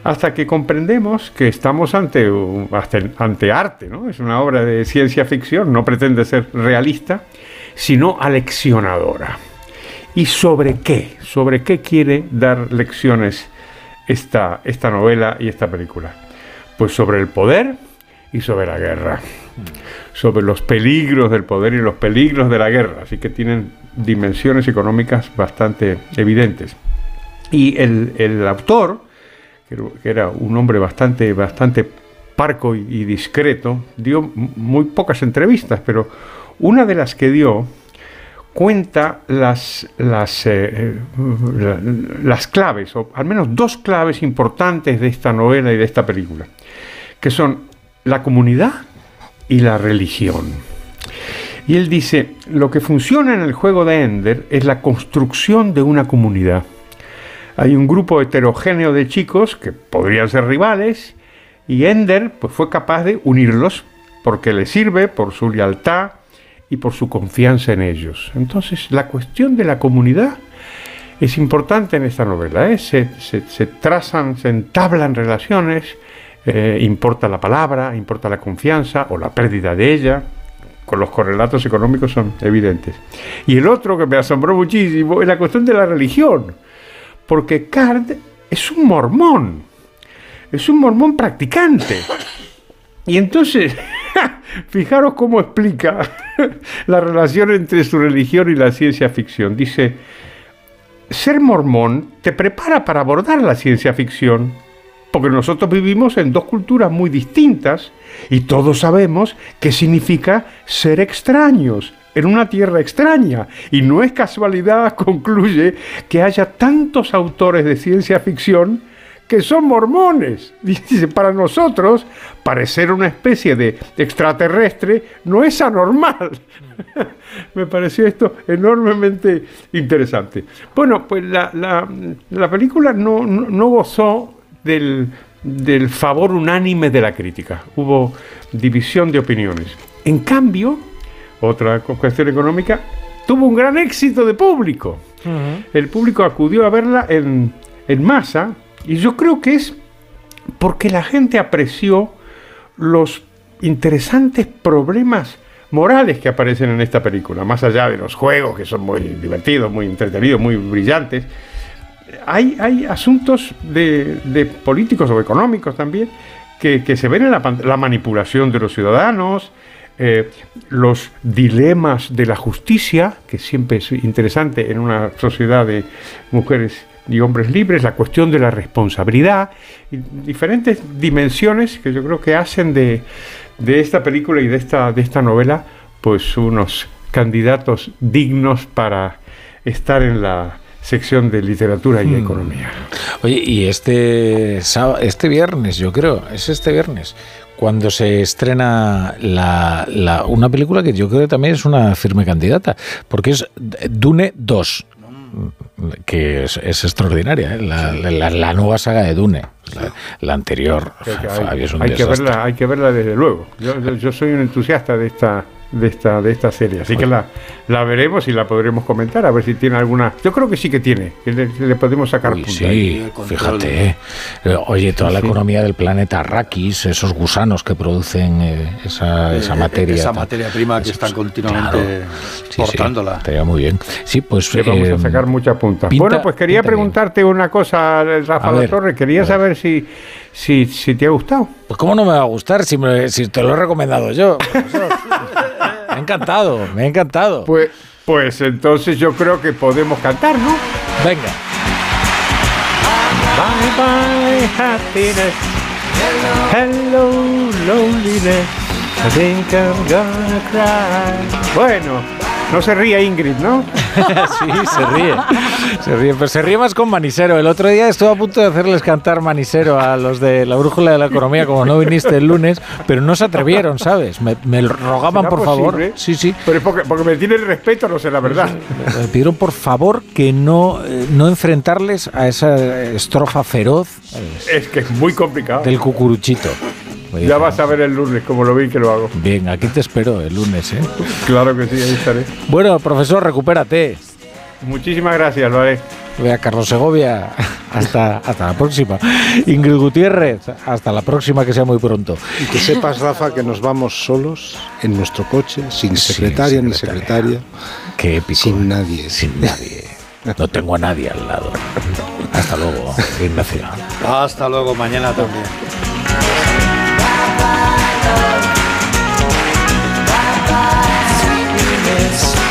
E: Hasta que comprendemos que estamos ante, ante arte, ¿no? Es una obra de ciencia ficción, no pretende ser realista, sino aleccionadora. ¿Y sobre qué? ¿Sobre qué quiere dar lecciones esta, esta novela y esta película? Pues sobre el poder y sobre la guerra. Sobre los peligros del poder y los peligros de la guerra. Así que tienen dimensiones económicas bastante evidentes. Y el, el autor, que era- un hombre bastante, bastante parco y, discreto, dio muy pocas entrevistas, pero una de las que dio cuenta las, las, eh, eh, la- las claves, o al menos dos claves importantes de esta novela y de esta película, que son la comunidad y la religión. Y él dice, lo que funciona en el juego de Ender es la construcción de una comunidad. Hay un grupo heterogéneo de chicos que podrían ser rivales y Ender pues, fue capaz de unirlos porque le sirve por su lealtad y por su confianza en ellos. Entonces la cuestión de la comunidad es importante en esta novela. ¿eh? Se, se- se trazan, se entablan relaciones, eh, importa la palabra, importa la confianza o la pérdida de ella. Con los correlatos económicos son evidentes. Y el otro que me asombró muchísimo es la cuestión de la religión. Porque Card es un mormón. Es un mormón practicante. Y entonces, fijaros cómo explica la relación entre su religión y la ciencia ficción. Dice, ser mormón te prepara para abordar la ciencia ficción, porque nosotros vivimos en dos culturas muy distintas y todos sabemos qué significa ser extraños en una tierra extraña. Y no es casualidad, concluye, que haya tantos autores de ciencia ficción que son mormones. Dice, para nosotros, parecer una especie de extraterrestre no es anormal. Me pareció esto enormemente interesante. Bueno, pues la, la- la película no, no- no gozó del, del favor unánime de la crítica. Hubo división de opiniones. En cambio, otra cu- cuestión económica, tuvo un gran éxito de público. El público acudió a verla en, en masa y yo creo que es porque la gente apreció los interesantes problemas morales que aparecen en esta película, más allá de los juegos que son muy divertidos, muy entretenidos, muy brillantes. Hay, hay asuntos de, políticos o económicos también que, que se ven en la, la manipulación de los ciudadanos, eh, los dilemas de la justicia, que siempre es interesante en una sociedad de mujeres y hombres libres, la cuestión de la responsabilidad, y diferentes dimensiones que yo creo que hacen de, de esta película y de esta, de esta novela, pues unos candidatos dignos para estar en la sección de literatura y economía.
B: Oye, y este, este viernes, yo creo, es este viernes, cuando se estrena la, la- una película que yo creo que también es una firme candidata, porque es Dune 2, que es, es extraordinaria, ¿eh? la, la- la nueva saga de Dune. La, la anterior, Fabio,
E: hay,
B: es un
E: hay que verla, hay que verla desde luego. Yo- yo soy un entusiasta de esta de esta de esta serie, así que la, la veremos y la podremos comentar a ver si tiene alguna. Yo creo que sí que tiene, que le, le podemos sacar
B: Uy,
E: punta.
B: sí, fíjate. eh, Oye, toda
E: Sí,
B: la
E: sí.
B: economía del planeta Arrakis, esos gusanos que producen eh, esa, esa
D: Eh,
B: materia.
D: Esa
B: tal.
D: materia prima que están continuamente
B: Claro. Sí, estaría muy bien. Sí, pues.
E: Le vamos
B: eh,
E: a sacar mucha punta.
B: pinta-
E: bueno, pues quería
B: bien.
E: preguntarte una cosa, Rafa La
B: ver,
E: Torre. Quería saber si, si, si te ha gustado.
B: Pues cómo no me va a gustar si, me- si te lo he recomendado yo. me ha encantado, me ha encantado.
E: Pues, pues entonces yo creo que podemos cantar, ¿no?
B: Venga.
E: Bye bye happiness. Hello loneliness. I think I'm gonna cry. Bueno, no se ría Ingrid, ¿no?
B: sí, se ríe. Se ríe, pero se ríe más con Manisero. El otro día estuve a punto de hacerles cantar Manisero a los de la brújula de la economía, como no viniste el lunes, pero no se atrevieron, ¿sabes? Me, me rogaban,
E: ¿Será
B: por favor.
E: posible?
B: Sí, sí.
E: Pero porque, porque me tienen respeto, no sé la verdad.
B: Me pidieron por favor que no, eh, no enfrentarles a esa estrofa feroz
E: Es que es muy complicado.
B: del cucuruchito.
E: Ya vas a ver el lunes como lo vi que lo hago.
B: Bien, aquí te espero el lunes, ¿eh?
E: Claro que sí, ahí estaré.
B: Bueno, profesor, recupérate.
E: Muchísimas gracias, lo haré.
B: Vea, Carlos Segovia, hasta, hasta la próxima. Ingrid Gutiérrez, hasta la próxima, que sea muy pronto.
F: Y que sepas, Rafa, que nos vamos solos en nuestro coche, sin secretaria ni secretaria.
B: Qué épico.
F: Sin nadie.
B: Sin nadie. No tengo a nadie al lado. Hasta luego, Ignacio.
D: Hasta luego, mañana también.